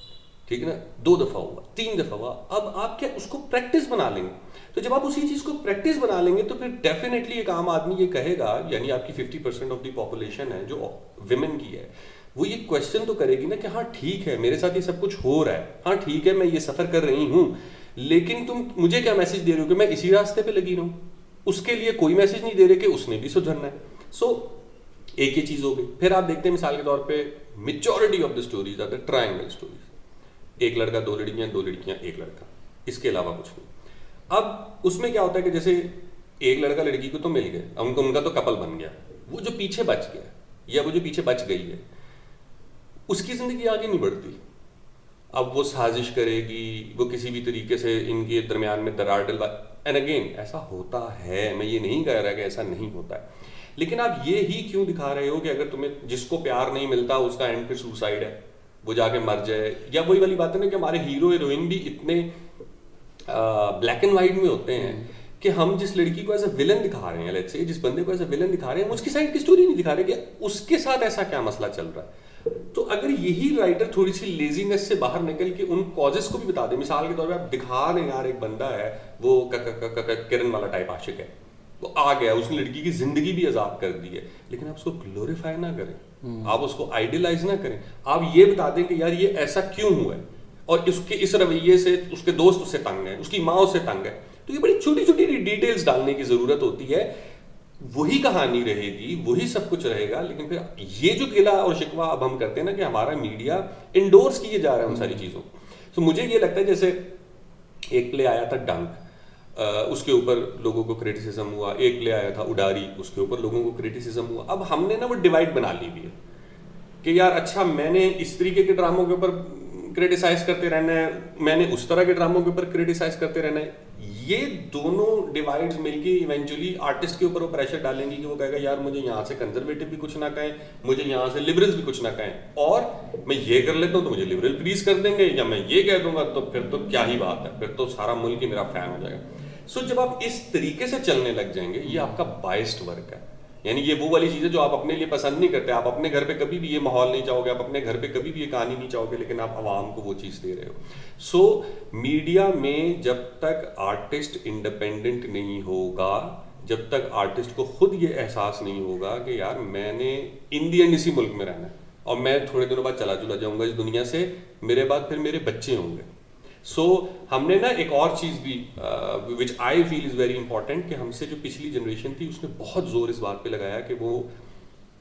ٹھیک ہے نا؟ دو دفعہ ہوا، تین دفعہ ہوا۔ اب آپ کیا اس کو پریکٹس بنا لیں گے؟ تو جب آپ اسی چیز کو پریکٹس بنا لیں گے تو پھر ڈیفینیٹلی ایک عام آدمی یہ کہے گا یعنی آپ کی fifty percent of the population ہے جو ویمن کی ہے، وہ یہ کوشچن تو کرے گی نا کہ ہاں ٹھیک ہے، میرے ساتھ یہ سب کچھ ہو رہا ہے۔ ہاں ٹھیک ہے، میں یہ سفر کر رہی ہوں۔ لیکن تم مجھے کیا میسج دے رہے ہو کہ میں اسی راستے پہ لگی رہوں؟ اس کے لیے کوئی میسج نہیں دے رہے کہ اس نے بھی سدھرنا ہے۔ سو ایک یہ چیز ہو گئی۔ پھر آپ دیکھتے ہیں مثال کے طور پہ maturity of the stories or the triangle stories ایک لڑکا، دو لڑکیاں دو لڑکیاں، ایک لڑکا۔ اس کے علاوہ کچھ نہیں۔ اب اس میں کیا ہوتا ہے کہ جیسے ایک لڑکا لڑکی کو تو مل گئے۔ ان کو ان کا تو کپل بن گیا۔ وہ جو پیچھے بچ گیا یا وہ جو پیچھے بچ گئی ہے، اس کی زندگی آگے نہیں بڑھتی۔ اب وہ سازش کرے گی، وہ کسی بھی طریقے سے ان کے درمیان میں درار ڈلوا اینڈ اگین ایسا ہوتا ہے، میں یہ نہیں کہہ رہا کہ ایسا نہیں ہوتا ہے۔ لیکن آپ یہ ہی کیوں دکھا رہے ہو کہ اگر تمہیں جس کو پیار نہیں ملتا، اس کا اینڈ پہ سوسائڈ ہے۔ وہ جا کے مر جائے۔ یا وہی والی بات ہے نا کہ ہمارے ہیرو ہیروئن بھی اتنے بلیک اینڈ وائٹ میں ہوتے ہیں کہ ہم جس لڑکی کو ایز اے ولن دکھا رہے ہیں لیٹ سے جس بندے کو ایز اے ولن دکھا رہے ہیں اس کی سائڈ کی اسٹوری نہیں دکھا رہے کہ اس کے ساتھ ایسا کیا مسئلہ چل رہا ہے۔ تو اگر یہی رائٹر تھوڑی سی لیزینس سے باہر نکل کے ان کازز کو بھی بتا دیں مثال کے طور پہ آپ دکھا دیں یار ایک بندہ ہے وہ کرن والا ٹائپ عاشق ہے وہ آ گیا اس نے لڑکی کی زندگی بھی عذاب کر دی ہے لیکن آپ اس کو گلوریفائی نہ کریں آپ اس کو آئیڈیلائز نہ کریں۔ آپ یہ بتا دیں کہ یار یہ ایسا کیوں ہوا ہے؟ اور اس کے اس رویے سے اس کے دوست اس سے تنگ ہیں اس کی ماں اس سے تنگ ہے۔ تو یہ بڑی چھوٹی چھوٹی ڈیٹیلز ڈالنے کی ضرورت ہوتی ہے۔ وہی کہانی رہے گی، وہی سب کچھ رہے گا، لیکن پھر یہ جو گلا اور شکوا اب ہم کرتے ہیں نا کہ ہمارا میڈیا انڈورس کیے جا رہا ہے ان ساری چیزوں تو مجھے یہ لگتا ہے جیسے ایک پلے آیا تھا ڈنک اس کے اوپر لوگوں کو کریٹیسزم ہوا، ایک پلے آیا تھا اڈاری، اس کے اوپر لوگوں کو کریٹیسزم ہوا۔ اب ہم نے نا وہ ڈیوائڈ بنا لی ہوئی ہے کہ یار اچھا میں نے اس طریقے کے ڈراموں کے اوپر کریٹیسائز کرتے رہنا ہے، میں نے اس طرح کے ڈراموں کے اوپر کریٹیسائز کرتے رہنا ہے۔ یہ دونوں ڈیوائڈز مل کے ایونچولی آرٹسٹ کے اوپر وہ پریشر ڈالیں گی کہ وہ کہے گا، یار مجھے یہاں سے کنزرویٹو بھی کچھ نہ کہیں، مجھے یہاں سے لبرلز بھی کچھ نہ کہیں. اور میں یہ کر لیتا ہوں تو مجھے لبرل پلیز کر دیں گے یا میں یہ کہہ دوں گا تو پھر تو کیا ہی بات ہے، پھر تو سارا ملک ہی میرا فین ہو جائے گا۔ سو so جب آپ اس طریقے سے چلنے لگ جائیں گے، یہ آپ کا بائسڈ ورک ہے۔ یعنی یہ وہ والی چیز ہے جو آپ اپنے لیے پسند نہیں کرتے، آپ اپنے گھر پہ کبھی بھی یہ ماحول نہیں چاہو گے، آپ اپنے گھر پہ کبھی بھی یہ کہانی نہیں چاہو گے، لیکن آپ عوام کو وہ چیز دے رہے ہو۔ سو میڈیا میں جب تک آرٹسٹ انڈیپینڈنٹ نہیں ہوگا، جب تک آرٹسٹ کو خود یہ احساس نہیں ہوگا کہ یار میں نے انڈین اسی ملک میں رہنا ہے اور میں تھوڑے دنوں بعد چلا چلا جاؤں گا اس دنیا سے، میرے بعد پھر میرے بچے ہوں گے۔ سو ہم نے نا ایک اور چیز بھی وچ آئی فیل از ویری امپورٹنٹ کہ ہم سے جو پچھلی جنریشن تھی، اس نے بہت زور اس بات پہ لگایا کہ وہ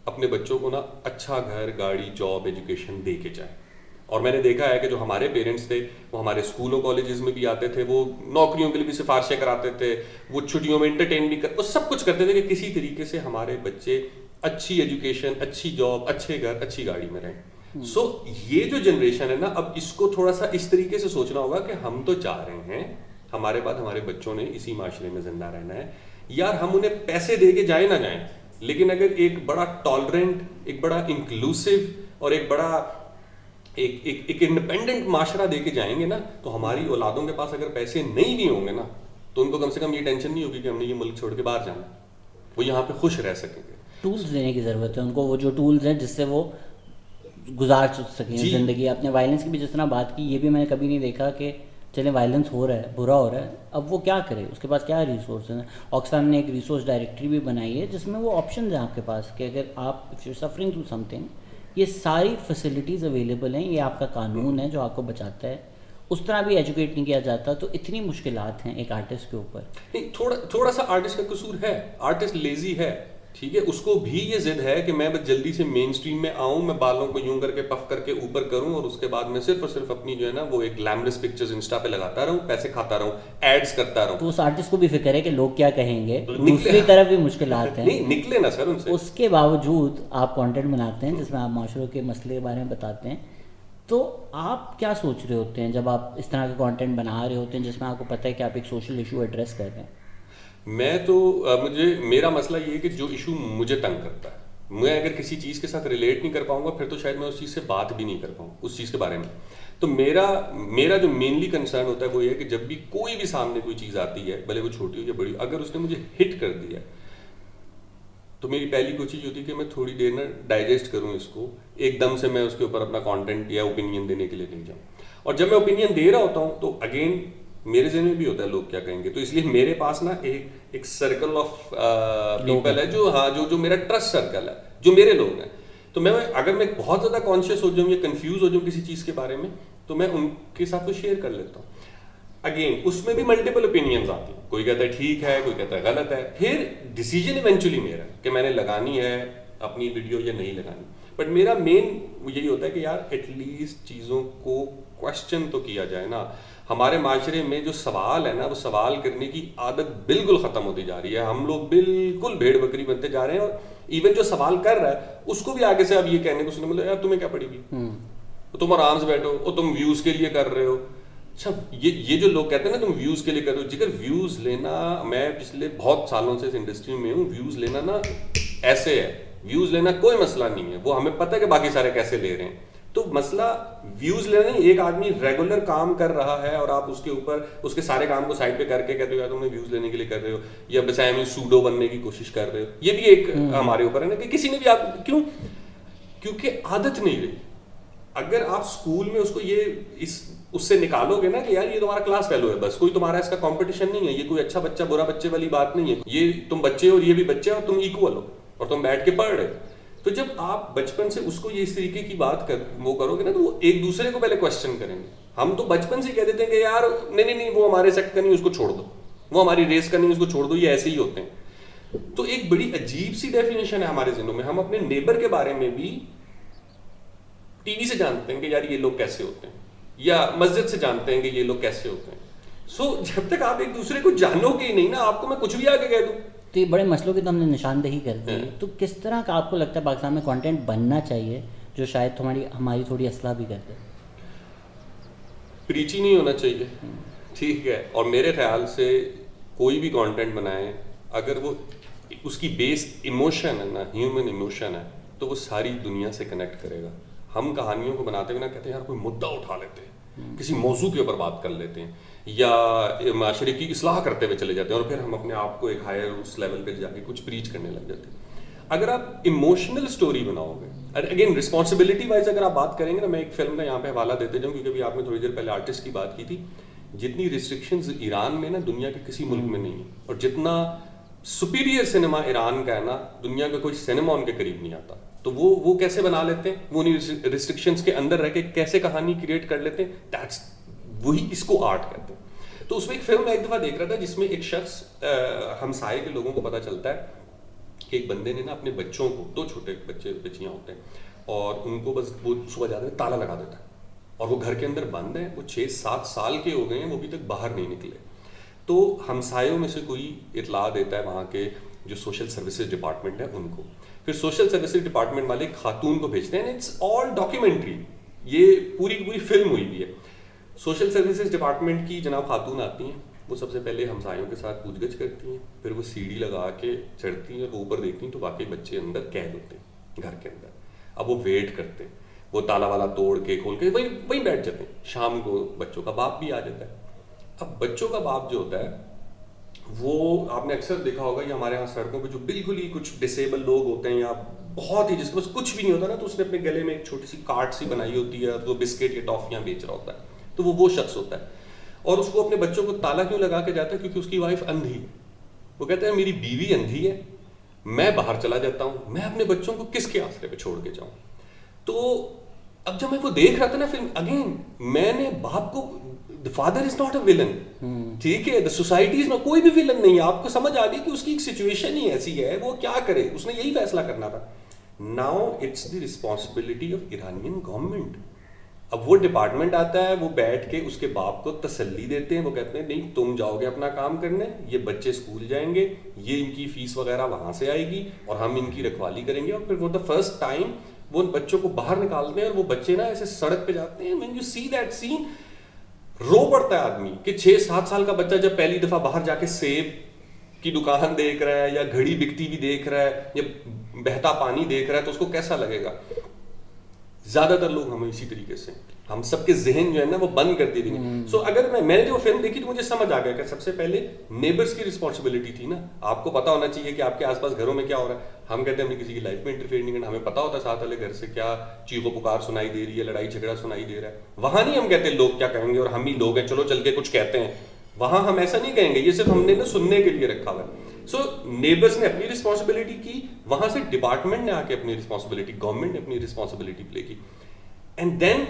اپنے بچوں کو نا اچھا گھر، گاڑی جاب ایجوکیشن دے کے جائے۔ اور میں نے دیکھا ہے کہ جو ہمارے پیرنٹس تھے، وہ ہمارے اسکولوں کالجز میں بھی آتے تھے، وہ نوکریوں کے لیے بھی سفارشیں کراتے تھے، وہ چھٹیوں میں انٹرٹین بھی کر، وہ سب کچھ کرتے تھے کہ کسی طریقے سے ہمارے بچے اچھی ایجوکیشن اچھی جاب اچھے گھر، اچھی گاڑی میں رہیں۔ سو یہ جو جنریشن ہے نا، اب اس کو تھوڑا سا اس طریقے سے سوچنا ہوگا کہ ہم تو چاہ رہے ہیں، ہمارے بعد ہمارے بچوں نے اسی معاشرے میں زندہ رہنا ہے۔ یار، ہم انہیں پیسے دے کے جائیں نہ جائیں، لیکن اگر ایک بڑا ٹالرنٹ ایک بڑا انکلوسو اور ایک بڑا، ایک ایک ایک انڈیپینڈنٹ معاشرہ دے کے جائیں گے نا، تو ہماری اولادوں کے پاس اگر پیسے نہیں بھی ہوں گے نا، تو ان کو کم سے کم یہ ٹینشن نہیں ہوگی کہ ہم نے یہ ملک چھوڑ کے باہر جانا۔ وہ یہاں پہ خوش رہ سکیں گے۔ ٹولس دینے کی ضرورت ہے۔ ان کو وہ جو ٹولس ہیں، جس سے وہ گزار سکیں جی۔ زندگی۔ اپنے وائلنس کی بھی جس طرح بات کی یہ بھی میں نے کبھی نہیں دیکھا کہ چلے وائلنس ہو رہا ہے برا ہو رہا ہے اب وہ کیا کرے؟ اس کے پاس کیا ریسورسز ہیں؟ آکسفام نے ایک ریسورس ڈائریکٹری بھی بنائی ہے جس میں وہ آپشنز ہیں آپ کے پاس کہ اگر آپ سفرنگ ٹو سم تھنگ یہ ساری فیسلٹیز اویلیبل ہیں یہ آپ کا قانون ہے جو آپ کو بچاتا ہے۔ اس طرح بھی ایجوکیٹ نہیں کیا جاتا تو اتنی مشکلات ہیں ایک آرٹسٹ کے اوپر۔ نہیں تھوڑا تھوڑا سا آرٹسٹ کا قصور ہے۔ آرٹسٹ لیزی ہے۔ ٹھیک ہے اس کو بھی یہ ضد ہے کہ میں بس جلدی سے مین اسٹریم میں آؤں میں بالوں کو یوں کر کے پف کر کے اوپر کروں اور اس کے بعد میں صرف اور صرف اپنی جو ہے نا وہ ایک گلیمرس پکچرز انسٹا پہ لگاتا رہوں پیسے کھاتا رہوں ایڈز کرتا رہوں۔ تو اس آرٹسٹ کو بھی فکر ہے کہ لوگ کیا کہیں گے؟ دوسری طرف بھی مشکلات ہیں۔ نہیں نکلے نا سر ان سے۔ اس کے باوجود آپ کانٹینٹ بناتے ہیں جس میں آپ معاشروں کے مسئلے کے بارے میں بتاتے ہیں۔ تو آپ کیا سوچ رہے ہوتے ہیں جب آپ اس طرح کے کانٹینٹ بنا رہے ہوتے ہیں جس میں آپ کو پتہ ہے کہ آپ ایک سوشل ایشو ایڈریس کر رہے ہیں؟ میں تو مجھے، میرا مسئلہ یہ ہے کہ جو ایشو مجھے تنگ کرتا ہے، میں اگر کسی چیز کے ساتھ ریلیٹ نہیں کر پاؤں گا، پھر تو شاید میں اس چیز سے بات بھی نہیں کر پاؤں، اس چیز کے بارے میں۔ تو میرا میرا جو مینلی کنسرن ہوتا ہے وہ یہ ہے کہ جب بھی کوئی بھی سامنے کوئی چیز آتی ہے، بھلے وہ چھوٹی ہو یا بڑی ہو، اگر اس نے مجھے ہٹ کر دیا، تو میری پہلی کوشش ہوتی ہے کہ میں تھوڑی دیر نا ڈائجسٹ کروں اس کو، ایک دم سے میں اس کے اوپر اپنا کانٹینٹ یا اوپینین دینے کے لیے نہیں جاؤں۔ اور جب میں اوپینین دے رہا ہوتا ہوں تو اگین میرے ذہن میں بھی ہوتا ہے لوگ کیا کہیں گے؟ تو اس لیے میرے پاس نا ایک ایک سرکل آف پیپل ہے جو ہاں جو جو میرا ٹرسٹ سرکل ہے، جو میرے لوگ ہیں۔ تو میں اگر میں بہت زیادہ کانشیس ہو جاؤں یا کنفیوز ہو جاؤں کسی چیز کے بارے میں، تو میں ان کے ساتھ وہ شیئر کر لیتا ہوں۔ اگین اس میں بھی ملٹیپل اوپینینز آتی ہیں۔ کوئی کہتا ہے ٹھیک ہے، کوئی کہتا ہے غلط ہے۔ پھر ڈیسیجن ایونچولی میرا کہ میں نے لگانی ہے اپنی ویڈیو یا نہیں لگانی۔ بٹ میرا مین یہی ہوتا ہے کہ یار ایٹ لیسٹ چیزوں کو کوشچن تو کیا جائے نا۔ ہمارے معاشرے میں جو سوال ہے نا وہ سوال کرنے کی عادت بالکل ختم ہوتی جا رہی ہے۔ ہم لوگ بالکل بھیڑ بکری بنتے جا رہے ہیں اور ایون جو سوال کر رہا ہے اس کو بھی آگے سے اب یہ کہنے کو سننے مطلب یار تمہیں کیا پڑے گی تم آرام سے بیٹھو اور تم ویوز کے لیے کر رہے ہو۔ اچھا یہ یہ جو لوگ کہتے ہیں نا تم ویوز کے لیے کر رہے ہو جگر ویوز لینا میں پچھلے بہت سالوں سے اس انڈسٹری میں ہوں ویوز لینا نا ایسے ہے۔ ویوز لینا کوئی مسئلہ نہیں ہے۔ وہ ہمیں پتہ ہے کہ باقی سارے کیسے لے رہے ہیں۔ تو مسئلہ ویوز لینا نہیں ایک آدمی ریگولر کام کر رہا ہے اور آپ اس کے اوپر اس کے سارے کام کو سائڈ پہ کر کے کہتے ہو یا تم نے ویوز لینے کے لیے کر رہے ہو یا بس میں سوڈو بننے کی کوشش کر رہے ہو۔ یہ بھی ایک ہمارے اوپر ہے نا کہ کسی نے بھی آپ کیوں؟ کیونکہ عادت نہیں رہی۔ اگر آپ اسکول میں اس کو یہ اس اس سے نکالو گے نا کہ یار یہ تمہارا کلاس فیلو ہے بس کوئی تمہارا اس کا کمپٹیشن نہیں ہے یہ کوئی اچھا بچہ برا بچے والی بات نہیں ہے۔ یہ تم بچے ہو اور یہ بھی بچے اور تم ایکول ہو اور تم بیٹھ کے پڑھ رہے تو جب آپ بچپن سے اس کو یہ اس طریقے کی بات کر وہ کرو گے نا تو وہ ایک دوسرے کو پہلے کوشچن کریں گے۔ ہم تو بچپن سے کہہ دیتے ہیں کہ یار، نہیں نہیں نہیں، وہ ہمارے سیکٹ کا نہیں اس کو چھوڑ دو۔ وہ ہماری ریس کا نہیں اس کو چھوڑ دو، یہ ایسے ہی ہوتے ہیں۔ تو ایک بڑی عجیب سی ڈیفینیشن ہے ہمارے ذہنوں میں۔ ہم اپنے نیبر کے بارے میں بھی ٹی وی سے جانتے ہیں کہ یار، یہ لوگ کیسے ہوتے ہیں۔ یا مسجد سے جانتے ہیں کہ یہ لوگ کیسے ہوتے ہیں۔ سو جب تک آپ ایک دوسرے کو جانو گے ہی نہیں نا، آپ کو میں کچھ بھی آگے کہہ دوں۔ تو یہ بڑے مسئلوں کی تو ہم نے نشاندہی کر دی۔ ہاں۔ تو کس طرح کا آپ کو لگتا ہے پاکستان میں کانٹینٹ بننا چاہیے جو شاید تمہاری ہماری تھوڑی اصلاح بھی کر دے؟ پریچی نہیں ہونا چاہیے۔ ٹھیک ہے۔ اور میرے خیال سے کوئی بھی کانٹینٹ بنائے اگر وہ اس کی بیس ایموشن ہے نا ہیومن ایموشن ہے تو وہ ساری دنیا سے کنیکٹ کرے گا۔ ہم کہانیوں کو بناتے ہوئے نا کہتے ہیں یار کوئی مدعا اٹھا لیتے۔ ہیں کسی موضوع کے اوپر بات کر لیتے ہیں، یا معاشرے کی اصلاح کرتے ہوئے چلے جاتے ہیں اور پھر ہم اپنے آپ کو ایک ہائر اس لیول پہ جا کے کچھ پریچ کرنے لگ جاتے ہیں۔ اگر آپ ایموشنل اسٹوری بناؤ گے اگین رسپانسبلٹی وائز اگر آپ بات کریں گے نا، میں ایک فلم کا یہاں پہ حوالہ دیتے جاؤں، کیونکہ ابھی آپ نے تھوڑی دیر پہلے آرٹسٹ کی بات کی تھی، جتنی ریسٹرکشنز ایران میں نا، دنیا کے کسی ملک میں نہیں ہیں۔ اور جتنا سپیریئر سنیما ایران کا ہے نا، دنیا کا کوئی سنیما ان کے قریب نہیں آتا۔ تو وہ وہ کیسے بنا لیتے ہیں؟ وہ انہیں ریسٹرکشنس کے اندر رہ کے کیسے کہانی کریٹ کر لیتے ہیں؟ دیٹس وہی اس کو آرٹ کہتے ہیں۔ تو اس میں ایک فلم میں ایک دفعہ دیکھ رہا تھا جس میں ایک شخص ہمسائے کے لوگوں کو پتہ چلتا ہے کہ ایک بندے نے نا اپنے بچوں کو، دو چھوٹے بچے، بچیاں ہوتے ہیں، اور ان کو بس وہ صبح جاتے ہیں تالا لگا دیتا ہے۔ اور وہ گھر کے اندر بند ہیں وہ چھ سات سال کے ہو گئے ہیں، وہ ابھی تک باہر نہیں نکلے۔ تو ہمسایوں میں سے کوئی اطلاع دیتا ہے وہاں کے جو سوشل سروسز ڈپارٹمنٹ ہے ان کو۔ پھر سوشل سروسز ڈپارٹمنٹ والے خاتون کو بھیجتے ہیں. اٹس آل ڈاکیومنٹری یہ پوری پوری فلم ہوئی بھی ہے. سوشل سروسز ڈپارٹمنٹ کی جناب خاتون آتی ہیں. وہ سب سے پہلے ہمسایوں کے ساتھ پوچھ گچھ کرتی ہیں. پھر وہ سیڑھی لگا کے چڑھتی ہیں اور اوپر دیکھتی ہیں تو واقعی بچے اندر قید ہوتے ہیں گھر کے اندر. اب وہ ویٹ کرتے ہیں. وہ تالا والا توڑ کے کھول کے وہی وہیں بیٹھ جاتے ہیں. شام کو بچوں کا باپ بھی آ جاتا ہے. اب بچوں کا باپ جو ہوتا ہے وہ آپ نے اکثر دیکھا ہوگا یہ ہمارے یہاں سڑکوں پہ جو بالکل ہی کچھ ڈسیبل لوگ ہوتے ہیں یا بہت ہی جس کے پاس کچھ بھی نہیں ہوتا نا، تو اس نے اپنے گلے میں ایک چھوٹی سی کارٹ سی بنائی ہوتی ہے اور وہ بسکٹ یا ٹافیاں بیچ رہا ہوتا ہے۔ تو وہ وہ شخص ہوتا ہے۔ اور اس کو اپنے بچوں کو تالا کیوں لگا کے جاتا ہے؟ کیونکہ اس کی وائف اندھی ہے۔ وہ کہتے ہیں میری بیوی اندھی ہے، میں باہر چلا جاتا ہوں، میں اپنے بچوں کو کس کے آسرے پہ چھوڑ کے جاؤں؟ تو اب جب میں وہ دیکھ رہا تھا نا فلم اگین میں نے باپ کو the father is not a ولن ٹھیک ہے دا سوسائٹیز میں کوئی بھی ولن نہیں ہے آپ کو سمجھ آ گئی کہ اس کی ایک سچویشن ہی ایسی ہے وہ کیا کرے اس نے یہی فیصلہ کرنا تھا now it's the responsibility of Iranian government اب وہ ڈپارٹمنٹ آتا ہے وہ بیٹھ کے اس کے باپ کو تسلی دیتے ہیں وہ کہتے ہیں نہیں تم جاؤ گے اپنا کام کرنے یہ بچے اسکول جائیں گے یہ ان کی فیس وغیرہ وہاں سے آئے گی اور ہم ان کی رکھوالی کریں گے اور پھر فور دا فرسٹ ٹائم وہ ان بچوں کو باہر نکالتے ہیں اور وہ بچے نا ایسے سڑک پہ جاتے ہیں when you see that scene رو پڑتا ہے آدمی کہ چھ سات سال کا بچہ جب پہلی دفعہ باہر جا کے سیب کی دکان دیکھ رہا ہے یا گھڑی بکتی بھی دیکھ رہا ہے یا بہتا پانی دیکھ رہا ہے تو اس کو کیسا لگے گا؟ زیادہ تر لوگ ہمیں اسی طریقے سے ہم سب کے ذہن جو ہے نا وہ بند کر دی گئی سو اگر میں میں نے جو فلم دیکھی تو مجھے سمجھ آ گیا کہ سب سے پہلے نیبرس کی رسپانسبلٹی تھی نا۔ آپ کو پتا ہونا چاہیے کہ آپ کے آس پاس گھروں میں کیا ہو رہا ہے۔ ہم کہتے ہیں ہمیں کسی کی لائف میں انٹرفیئر نہیں کرنا۔ ہمیں پتا ہوتا ہے ساتھ والے گھر سے کیا چیخو پکار سنائی دے رہی ہے لڑائی جھگڑا سنائی دے رہا ہے۔ وہاں نہیں ہم کہتے لوگ کیا کہیں گے اور ہم ہی لوگ ہیں چلو چل کے کچھ کہتے ہیں۔ وہاں ہم ایسا نہیں کہیں گے یہ صرف ہم نے نا سننے کے لیے رکھا ہوا ہے۔ سو نیبرس نے اپنی رسپانسبلٹی کی وہاں سے ڈپارٹمنٹ نے آ کے اپنی رسپانسبلٹی گورنمنٹ نے اپنی رسپانسبلٹی پلے کی۔ اینڈ دین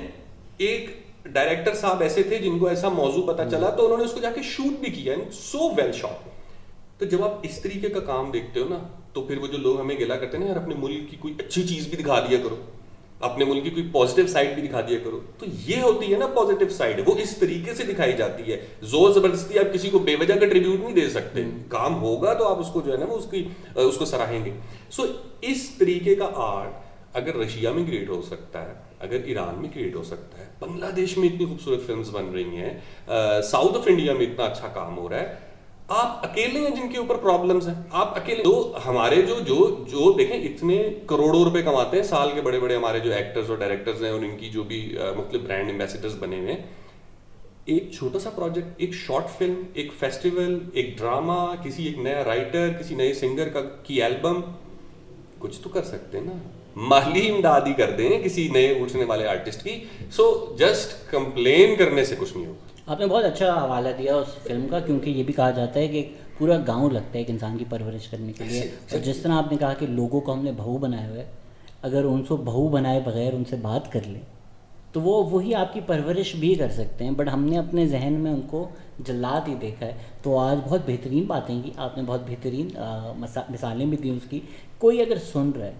ایک ڈائریکٹر صاحب ایسے تھے جن کو ایسا موضوع پتا چلا تو انہوں نے اس کو جا کے شوٹ بھی کیا سو ویل شاٹ تو جب آپ اس طریقے کا کام دیکھتے ہو نا تو پھر وہ جو لوگ ہمیں گلا کرتے ہیں یار اپنے ملک کی کوئی اچھی چیز بھی دکھا دیا کرو اپنے ملک کی کوئی پازیٹیو سائڈ بھی دکھا دیا کرو تو یہ ہوتی ہے نا پازیٹیو سائڈ وہ اس طریقے سے دکھائی جاتی ہے۔ زور زبردستی آپ کسی کو بے وجہ کا ٹریبیوٹ نہیں دے سکتے۔ کام ہوگا تو آپ اس کو جو ہے نا وہ اس کی اس کو سراہیں گے۔ سو اس طریقے کا آرٹ اگر رشیا میں کریٹ ہو سکتا ہے اگر ایران میں کریٹ ہو سکتا ہے، بنگلہ دیش میں اتنی خوبصورت فلمز بن رہی ہیں ساؤتھ آف انڈیا میں اتنا اچھا کام ہو رہا ہے۔ آپ اکیلے ہیں جن کے اوپر پرابلمس ہیں؟ آپ اکیلے جو ہمارے جو جو جو دیکھیں، اتنے کروڑوں روپے کماتے ہیں سال کے بڑے بڑے ہمارے جو ایکٹرز اور ڈائریکٹرز ہیں، اور ان کی جو بھی مختلف برانڈ امبیسڈرز بنے ہوئے ہیں۔ ایک چھوٹا سا پروجیکٹ ایک شارٹ فلم ایک فیسٹیول ایک ڈرامہ کسی ایک نیا رائٹر کسی نئے سنگر کا، کی البم کچھ تو کر سکتے ہیں نا۔ مالی امدادی کر دیں کسی نئے اٹھنے والے آرٹسٹ کی۔ سو جسٹ کمپلین کرنے سے کچھ نہیں ہوگا۔ آپ نے بہت اچھا حوالہ دیا اس فلم کا کیونکہ یہ بھی کہا جاتا ہے کہ پورا گاؤں لگتا ہے ایک انسان کی پرورش کرنے کے لیے۔ اور جس طرح آپ نے کہا کہ لوگوں کو ہم نے بہو بنائے ہوئے اگر ان کو بہو بنائے بغیر ان سے بات کر لیں تو وہ وہی آپ کی پرورش بھی کر سکتے ہیں۔ بٹ ہم نے اپنے ذہن میں ان کو جلات ہی دیکھا ہے۔ تو آج بہت بہترین باتیں کی آپ نے بہت بہترین مثالیں بھی دیں اس کی۔ کوئی اگر سن رہا ہے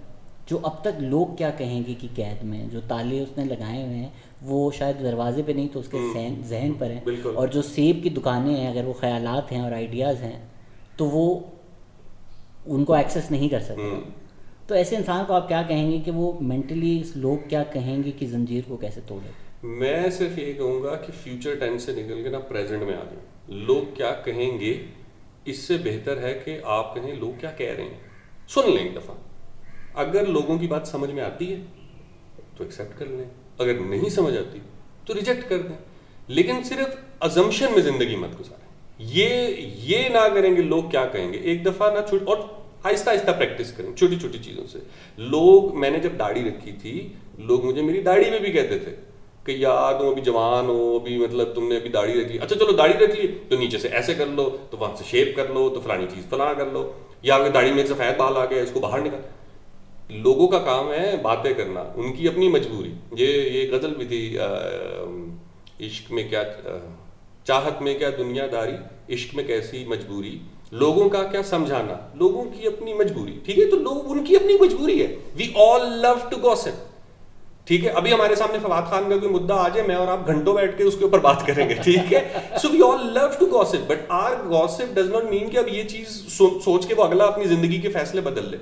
جو اب تک لوگ کیا کہیں گے کہ قید میں جو تالے اس نے لگائے ہوئے ہیں وہ شاید دروازے پہ نہیں تو اس کے ذہن پر ہیں۔ اور جو سیب کی دکانیں ہیں اگر وہ خیالات ہیں اور آئیڈیاز ہیں تو وہ ان کو ایکسیس نہیں کر سکتے۔ تو ایسے انسان کو آپ کیا کہیں گے کہ وہ مینٹلی لوگ کیا کہیں گے کہ زنجیر کو کیسے توڑے؟ میں صرف یہ کہوں گا کہ فیوچر ٹینس سے نکل کے نا پریزنٹ میں آ جائیں۔ لوگ کیا کہیں گے؟ اس سے بہتر ہے کہ آپ کہیں لوگ کیا کہہ رہے ہیں۔ سن لیں ایک دفعہ۔ اگر لوگوں کی بات سمجھ میں آتی ہے، تو ایکسیپٹ کر لیں۔ اگر نہیں سمجھ آتی، تو ریجیکٹ کر دیں۔ لیکن صرف ازمپشن میں زندگی مت گزاریں۔ یہ یہ نہ کریں گے لوگ کیا کہیں گے۔ ایک دفعہ نہ چھوٹ، اور آہستہ آہستہ پریکٹس کریں چھوٹی چھوٹی چیزوں سے۔ لوگ، میں نے جب داڑھی رکھی تھی، لوگ مجھے میری داڑھی میں بھی کہتے تھے کہ یار، تم ابھی جوان ہو، ابھی مطلب تم نے ابھی داڑھی رکھ لی۔ اچھا چلو داڑھی رکھ لی، تو نیچے سے ایسے کر لو، تو وہاں سے شیپ کر لو، تو فلانی چیز فلاں کر لو۔ یا اگر داڑھی میں ایک سفید بال آ گیا، اس کو باہر نکل لوگوں کا کام ہے باتیں کرنا، ان کی اپنی مجبوری۔ یہ یہ غزل بھی تھی عشق میں کیا چاہت میں کیا دنیا داری، عشق میں کیسی مجبوری۔ لوگوں کا کیا سمجھانا، لوگوں کی اپنی مجبوری۔ ٹھیک ہے، تو لوگ، ان کی اپنی مجبوری ہے۔ وی آل لو ٹو گوسپ ٹھیک ہے، ابھی ہمارے سامنے فواد خان کا کوئی مدعا آ جائے، میں اور آپ گھنٹوں بیٹھ کے اس کے اوپر بات کریں گے۔ ٹھیک ہے۔ So we all love to gossip but our gossip does not mean کہ اب یہ چیز سوچ کے وہ اگلا اپنی زندگی کے فیصلے بدل لے۔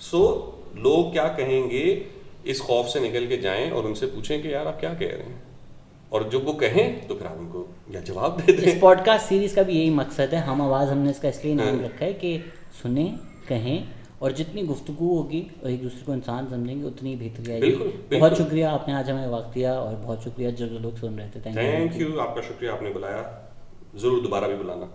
سو لوگ کیا کہیں گے اس خوف سے نکل کے جائیں اور ان سے پوچھیں کہ یار آپ کیا کہہ رہے ہیں؟ اور جب وہ کہیں تو پھر آپ ان کو یا جواب دے دیں۔ اس پوڈ کاسٹ سیریز کا بھی یہی مقصد ہے۔ ہم آواز ہم نے اس کا اس لیے نام رکھا ہے کہ سنیں کہیں اور جتنی گفتگو ہوگی اور ایک دوسرے کو انسان سمجھیں گے اتنی بہتری آئے گی۔ بہت شکریہ آپ نے آج ہمیں وقت دیا اور بہت شکریہ۔ جو لوگ سن رہے تھے تھینک یو آپ کا شکریہ آپ نے بلایا۔ ضرور دوبارہ بھی بلانا۔